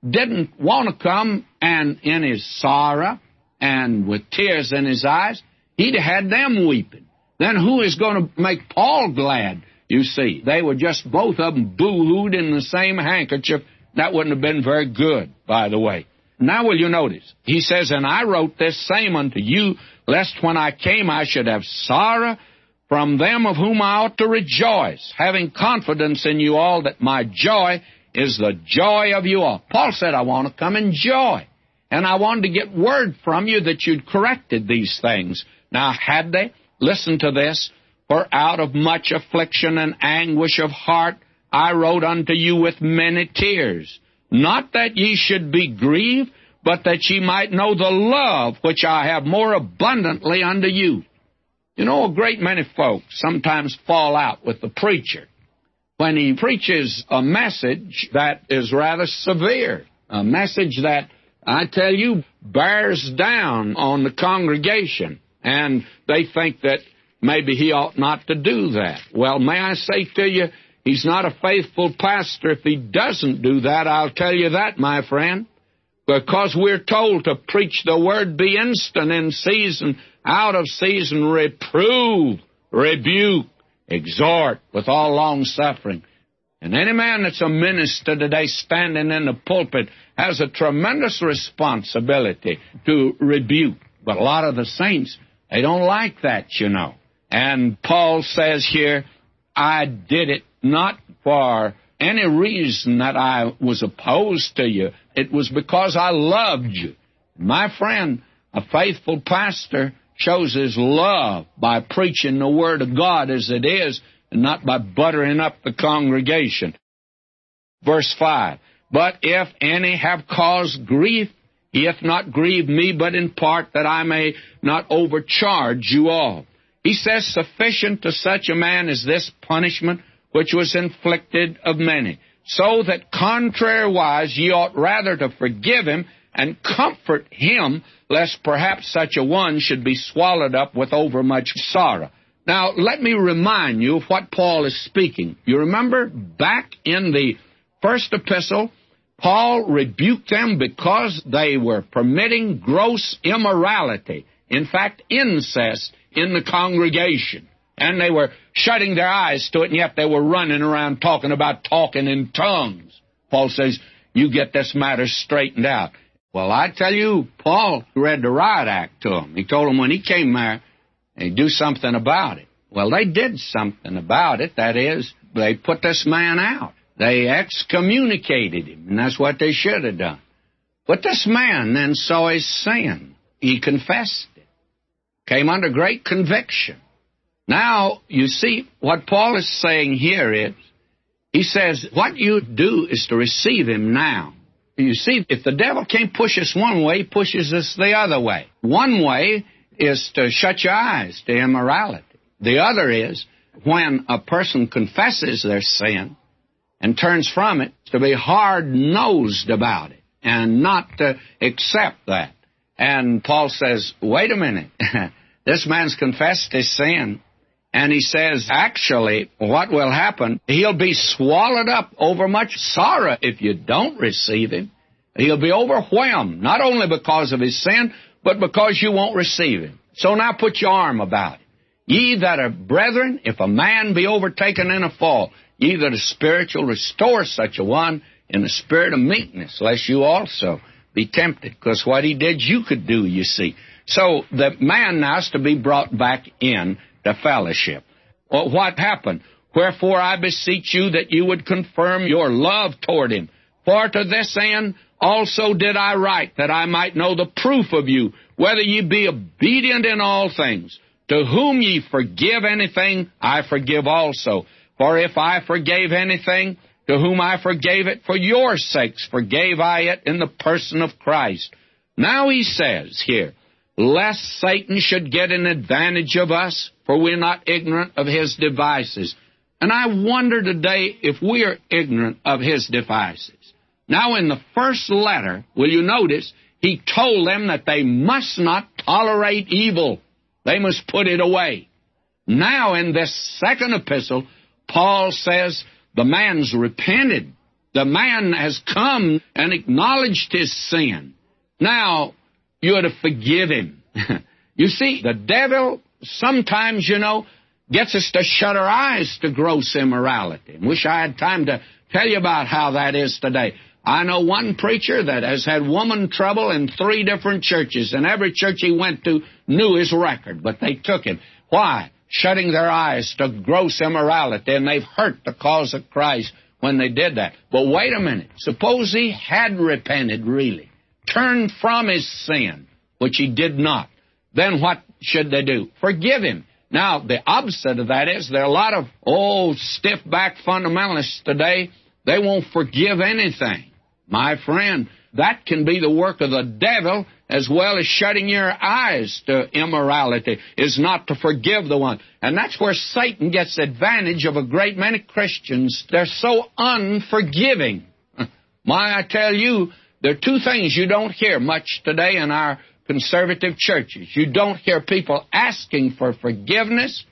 didn't want to come and in his sorrow and with tears in his eyes, he'd had them weeping. Then who is going to make Paul glad? You see, they were just both of them boo-hooed in the same handkerchief. That wouldn't have been very good, by the way. Now will you notice? He says, And I wrote this same unto you, lest when I came I should have sorrow from them of whom I ought to rejoice, having confidence in you all that my joy is the joy of you all. Paul said, I want to come in joy. And I wanted to get word from you that you'd corrected these things. Now, had they? Listen to this. For out of much affliction and anguish of heart I wrote unto you with many tears. Not that ye should be grieved, but that ye might know the love which I have more abundantly unto you. You know, a great many folks sometimes fall out with the preacher when he preaches a message that is rather severe, a message that I tell you, bears down on the congregation, and they think that maybe he ought not to do that. Well, may I say to you, he's not a faithful pastor if he doesn't do that. I'll tell you that, my friend. Because we're told to preach the word, be instant in season, out of season, reprove, rebuke, exhort with all long suffering. And any man that's a minister today standing in the pulpit has a tremendous responsibility to rebuke. But a lot of the saints, they don't like that, you know. And Paul says here, I did it not for any reason that I was opposed to you. It was because I loved you. My friend, a faithful pastor shows his love by preaching the Word of God as it is and not by buttering up the congregation. Verse 5 But if any have caused grief, he hath not grieved me, but in part that I may not overcharge you all. He says, Sufficient to such a man is this punishment which was inflicted of many, so that contrariwise ye ought rather to forgive him and comfort him, lest perhaps such a one should be swallowed up with overmuch sorrow. Now, let me remind you of what Paul is speaking. You remember back in the first epistle, Paul rebuked them because they were permitting gross immorality, in fact, incest, in the congregation. And they were shutting their eyes to it, and yet they were running around talking about talking in tongues. Paul says, You get this matter straightened out. Well, I tell you, Paul read the riot act to them. He told them when he came there, and do something about it. Well, they did something about it. That is, they put this man out. They excommunicated him, and that's what they should have done. But this man then saw his sin. He confessed came under great conviction. Now, you see, what Paul is saying here is, he says, what you do is to receive him now. You see, if the devil can't push us one way, he pushes us the other way. One way is to shut your eyes to immorality. The other is when a person confesses their sin and turns from it, to be hard nosed about it and not to accept that. And Paul says, wait a minute, this man's confessed his sin. And he says, actually, what will happen? He'll be swallowed up over much sorrow if you don't receive him. He'll be overwhelmed, not only because of his sin, but because you won't receive him. So now put your arm about it. Ye that are brethren, if a man be overtaken in a fall, ye that are spiritual, restore such a one in a spirit of meekness, lest you also be tempted. Because what he did, you could do, you see. So the man now is to be brought back in to fellowship. Well, what happened? Wherefore I beseech you that you would confirm your love toward him. For to this end also did I write, that I might know the proof of you, whether ye be obedient in all things. To whom ye forgive anything, I forgive also. For if I forgave anything, to whom I forgave it for your sakes, forgave I it in the person of Christ. Now he says here, lest Satan should get an advantage of us, for we're not ignorant of his devices. And I wonder today if we are ignorant of his devices. Now, in the first letter, will you notice, he told them that they must not tolerate evil. They must put it away. Now, in this second epistle, Paul says the man's repented. The man has come and acknowledged his sin. Now, you are to forgive him. you see, the devil sometimes, you know, gets us to shut our eyes to gross immorality. I wish I had time to tell you about how that is today. I know one preacher that has had woman trouble in three different churches, and every church he went to knew his record, but they took him. Why? shutting their eyes to gross immorality, and they've hurt the cause of Christ when they did that. But wait a minute. Suppose he had repented really, turned from his sin, which he did not. Then what should they do? Forgive him. Now, the opposite of that is there are a lot of, old stiff backed fundamentalists today. They won't forgive anything. My friend, that can be the work of the devil as well as shutting your eyes to immorality is not to forgive the one. And that's where Satan gets advantage of a great many Christians. They're so unforgiving. My, I tell you, there are two things you don't hear much today in our conservative churches. You don't hear people asking for forgiveness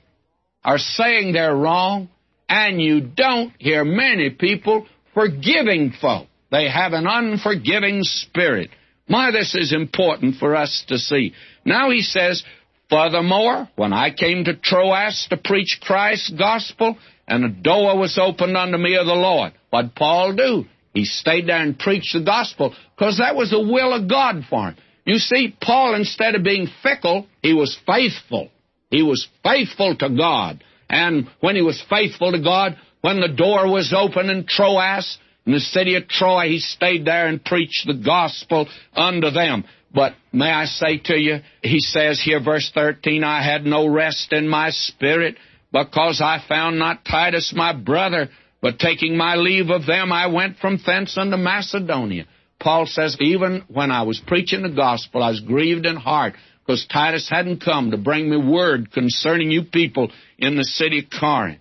or saying they're wrong, and you don't hear many people forgiving folk. They have an unforgiving spirit. My, this is important for us to see. Now he says, Furthermore, when I came to Troas to preach Christ's gospel, and a door was opened unto me of the Lord, what'd Paul do? He stayed there and preached the gospel, because that was the will of God for him. You see, Paul, instead of being fickle, he was faithful. He was faithful to God. And when he was faithful to God, when the door was open in Troas, in the city of Troy, he stayed there and preached the gospel unto them. But may I say to you, he says here, verse 13, I had no rest in my spirit because I found not Titus my brother, but taking my leave of them, I went from thence unto Macedonia. Paul says, even when I was preaching the gospel, I was grieved in heart because Titus hadn't come to bring me word concerning you people in the city of Corinth.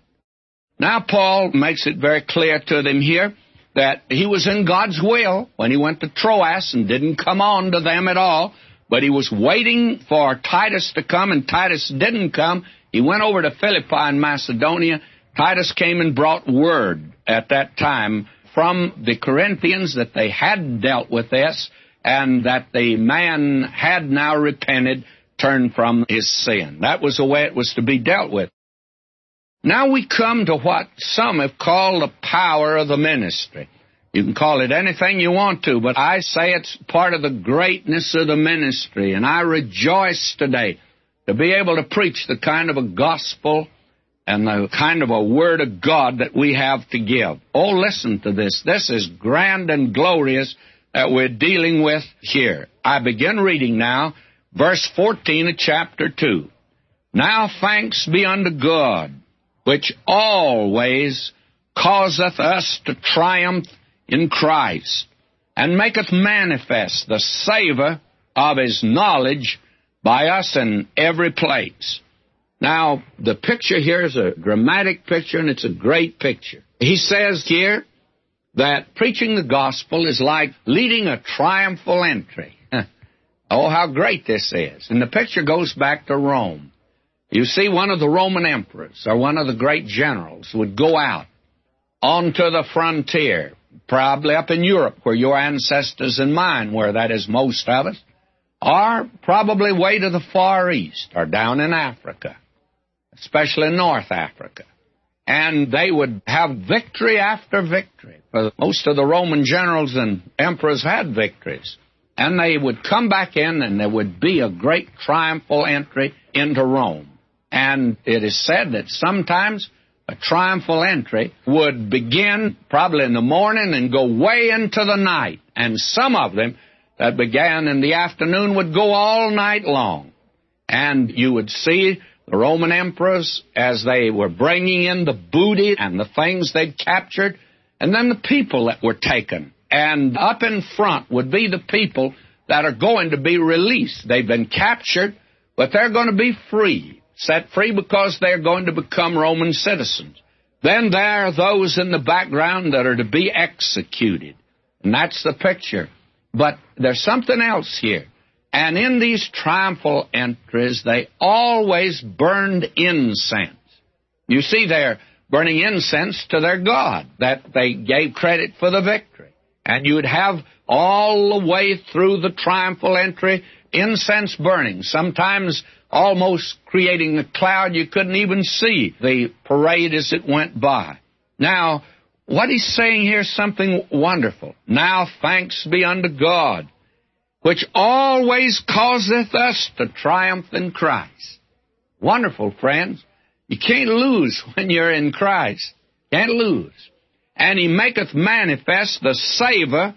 Now, Paul makes it very clear to them here that he was in God's will when he went to Troas and didn't come on to them at all, but he was waiting for Titus to come, and Titus didn't come. He went over to Philippi in Macedonia. Titus came and brought word at that time from the Corinthians that they had dealt with this and that the man had now repented, turned from his sin. That was the way it was to be dealt with. Now we come to what some have called the power of the ministry. You can call it anything you want to, but I say it's part of the greatness of the ministry, and I rejoice today to be able to preach the kind of a gospel and the kind of a word of God that we have to give. Oh, listen to this. This is grand and glorious that we're dealing with here. I begin reading now, verse 14 of chapter 2. Now thanks be unto God which always causeth us to triumph in Christ, and maketh manifest the savour of his knowledge by us in every place. Now, the picture here is a dramatic picture, and it's a great picture. He says here that preaching the gospel is like leading a triumphal entry. oh, how great this is. And the picture goes back to Rome. You see, one of the Roman emperors or one of the great generals would go out onto the frontier, probably up in Europe where your ancestors and mine were, that is most of us, or probably way to the Far East or down in Africa. Especially North Africa. And they would have victory after victory. For most of the Roman generals and emperors had victories. And they would come back in, and there would be a great triumphal entry into Rome. And it is said that sometimes a triumphal entry would begin probably in the morning and go way into the night. And some of them that began in the afternoon would go all night long. And you would see the Roman emperors as they were bringing in the booty and the things they'd captured, and then the people that were taken. And up in front would be the people that are going to be released. They've been captured, but they're going to be free set free because they're going to become Roman citizens. Then there are those in the background that are to be executed. And that's the picture. But there's something else here. And in these triumphal entries, they always burned incense. You see, they're burning incense to their God, that they gave credit for the victory. And you would have all the way through the triumphal entry incense burning. Sometimes almost creating a cloud you couldn't even see the parade as it went by. Now, what he's saying here is something wonderful. Now thanks be unto God, which always causeth us to triumph in Christ. Wonderful, friends. You can't lose when you're in Christ. Can't lose. And he maketh manifest the savor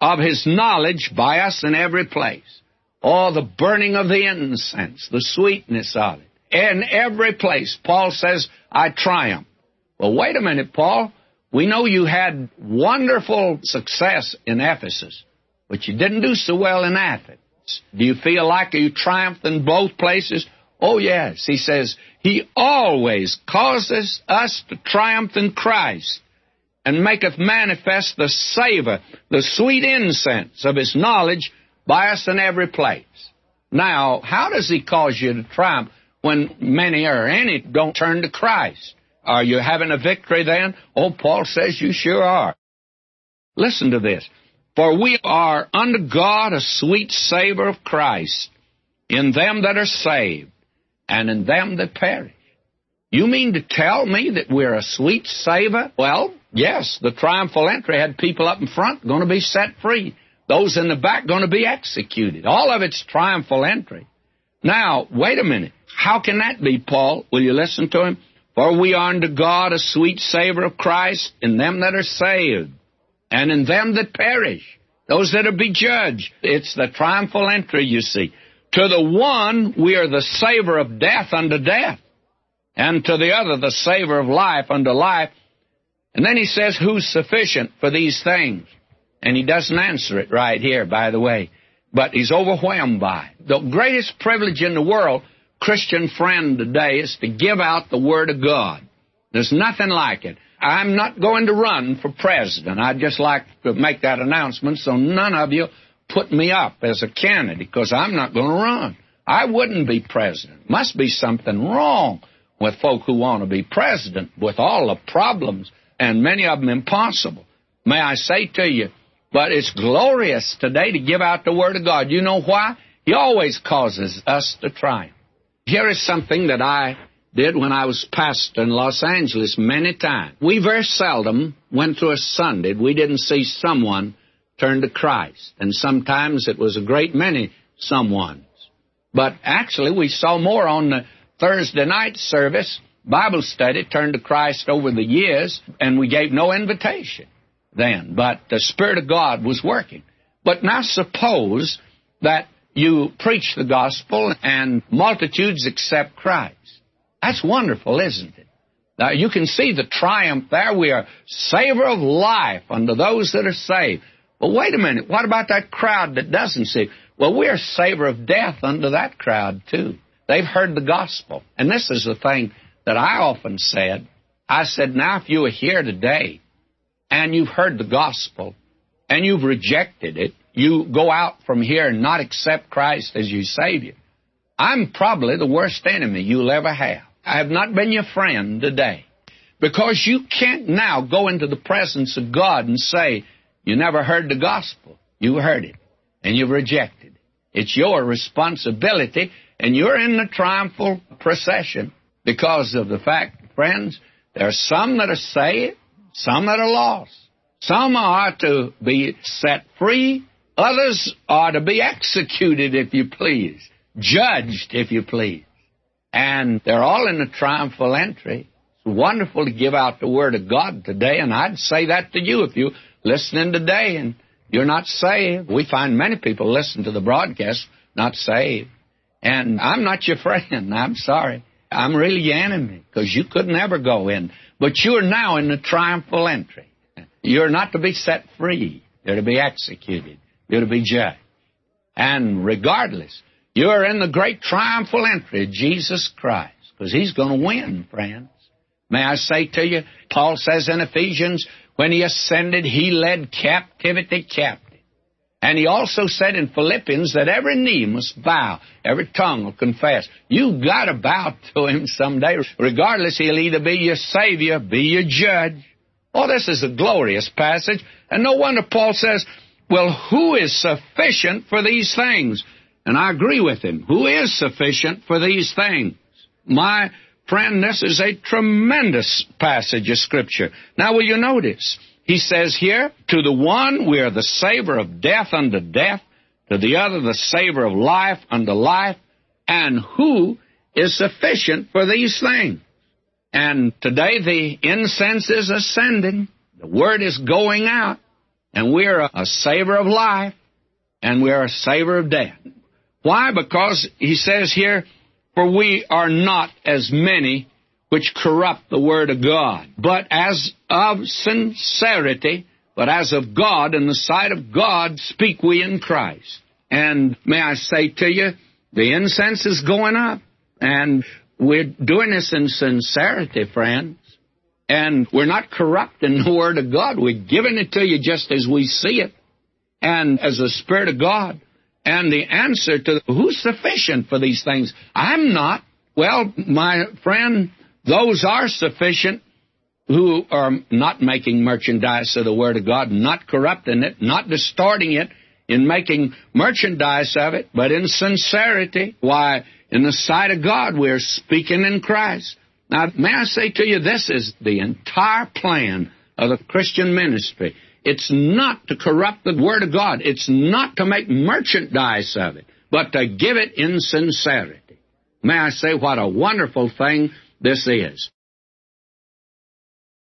of his knowledge by us in every place. Oh, the burning of the incense, the sweetness of it. In every place, Paul says, I triumph. Well, wait a minute, Paul. We know you had wonderful success in Ephesus, but you didn't do so well in Athens. Do you feel like you triumphed in both places? Oh, yes. He says, He always causes us to triumph in Christ and maketh manifest the savor, the sweet incense of His knowledge by us in every place. Now, how does he cause you to triumph when many or any don't turn to Christ? Are you having a victory then? Oh, Paul says you sure are. Listen to this. For we are unto God a sweet savor of Christ in them that are saved and in them that perish. You mean to tell me that we're a sweet savor? Well, yes, the triumphal entry had people up in front going to be set free. Those in the back going to be executed. All of it's triumphal entry. Now, wait a minute. How can that be, Paul? Will you listen to him? For we are unto God a sweet savor of Christ in them that are saved, and in them that perish, those that are be judged. It's the triumphal entry, you see. To the one we are the savor of death unto death, and to the other the savor of life unto life. And then he says, Who's sufficient for these things? And he doesn't answer it right here, by the way. But he's overwhelmed by it. The greatest privilege in the world, Christian friend today, is to give out the Word of God. There's nothing like it. I'm not going to run for president. I'd just like to make that announcement so none of you put me up as a candidate because I'm not going to run. I wouldn't be president. Must be something wrong with folk who want to be president with all the problems and many of them impossible. May I say to you, but it's glorious today to give out the Word of God. You know why? He always causes us to triumph. Here is something that I did when I was pastor in Los Angeles many times. We very seldom went through a Sunday we didn't see someone turn to Christ. And sometimes it was a great many someones. But actually, we saw more on the Thursday night service, Bible study, turned to Christ over the years, and we gave no invitation then, but the Spirit of God was working. But now suppose that you preach the gospel and multitudes accept Christ. That's wonderful, isn't it? Now you can see the triumph there. We are savor of life unto those that are saved. But wait a minute, what about that crowd that doesn't see? Well, we're savor of death unto that crowd too. They've heard the gospel. And this is the thing that I often said. I said, now if you are here today and you've heard the gospel and you've rejected it, you go out from here and not accept Christ as your Savior, I'm probably the worst enemy you'll ever have. I have not been your friend today. Because you can't now go into the presence of God and say, You never heard the gospel. You heard it, and you've rejected it. It's your responsibility, and you're in the triumphal procession. because of the fact, friends, there are some that are saved, some that are lost. Some are to be set free, others are to be executed, if you please, judged, if you please. And they're all in the triumphal entry. It's wonderful to give out the Word of God today, and I'd say that to you if you're listening today and you're not saved. We find many people listen to the broadcast not saved. And I'm not your friend. I'm sorry. I'm really your enemy because you could never go in. But you're now in the triumphal entry. You're not to be set free. You're to be executed. You're to be judged. And regardless, you're in the great triumphal entry of Jesus Christ because He's going to win, friends. May I say to you, Paul says in Ephesians, when He ascended, He led captivity captive. And he also said in Philippians that every knee must bow, every tongue will confess. You've got to bow to him someday. Regardless, he'll either be your Savior, be your judge. Oh, this is a glorious passage. And no wonder Paul says, well, who is sufficient for these things? And I agree with him. Who is sufficient for these things? My friend, this is a tremendous passage of Scripture. Now, will you notice? He says here, to the one we are the savor of death unto death, to the other the savor of life unto life, and who is sufficient for these things? And today the incense is ascending, the word is going out, and we're a savor of life, and we're a savor of death. Why? Because he says here, for we are not as many which corrupt the word of God, but as of sincerity, but as of God, in the sight of God, speak we in Christ. And may I say to you, the incense is going up, and we're doing this in sincerity, friends. And we're not corrupting the Word of God. We're giving it to you just as we see it, and as the Spirit of God. And the answer to who's sufficient for these things? I'm not. Well, my friend, those are sufficient who are not making merchandise of the Word of God, not corrupting it, not distorting it in making merchandise of it, but in sincerity. Why, in the sight of God, we're speaking in Christ. Now, may I say to you, this is the entire plan of the Christian ministry. It's not to corrupt the Word of God. It's not to make merchandise of it, but to give it in sincerity. May I say what a wonderful thing this is.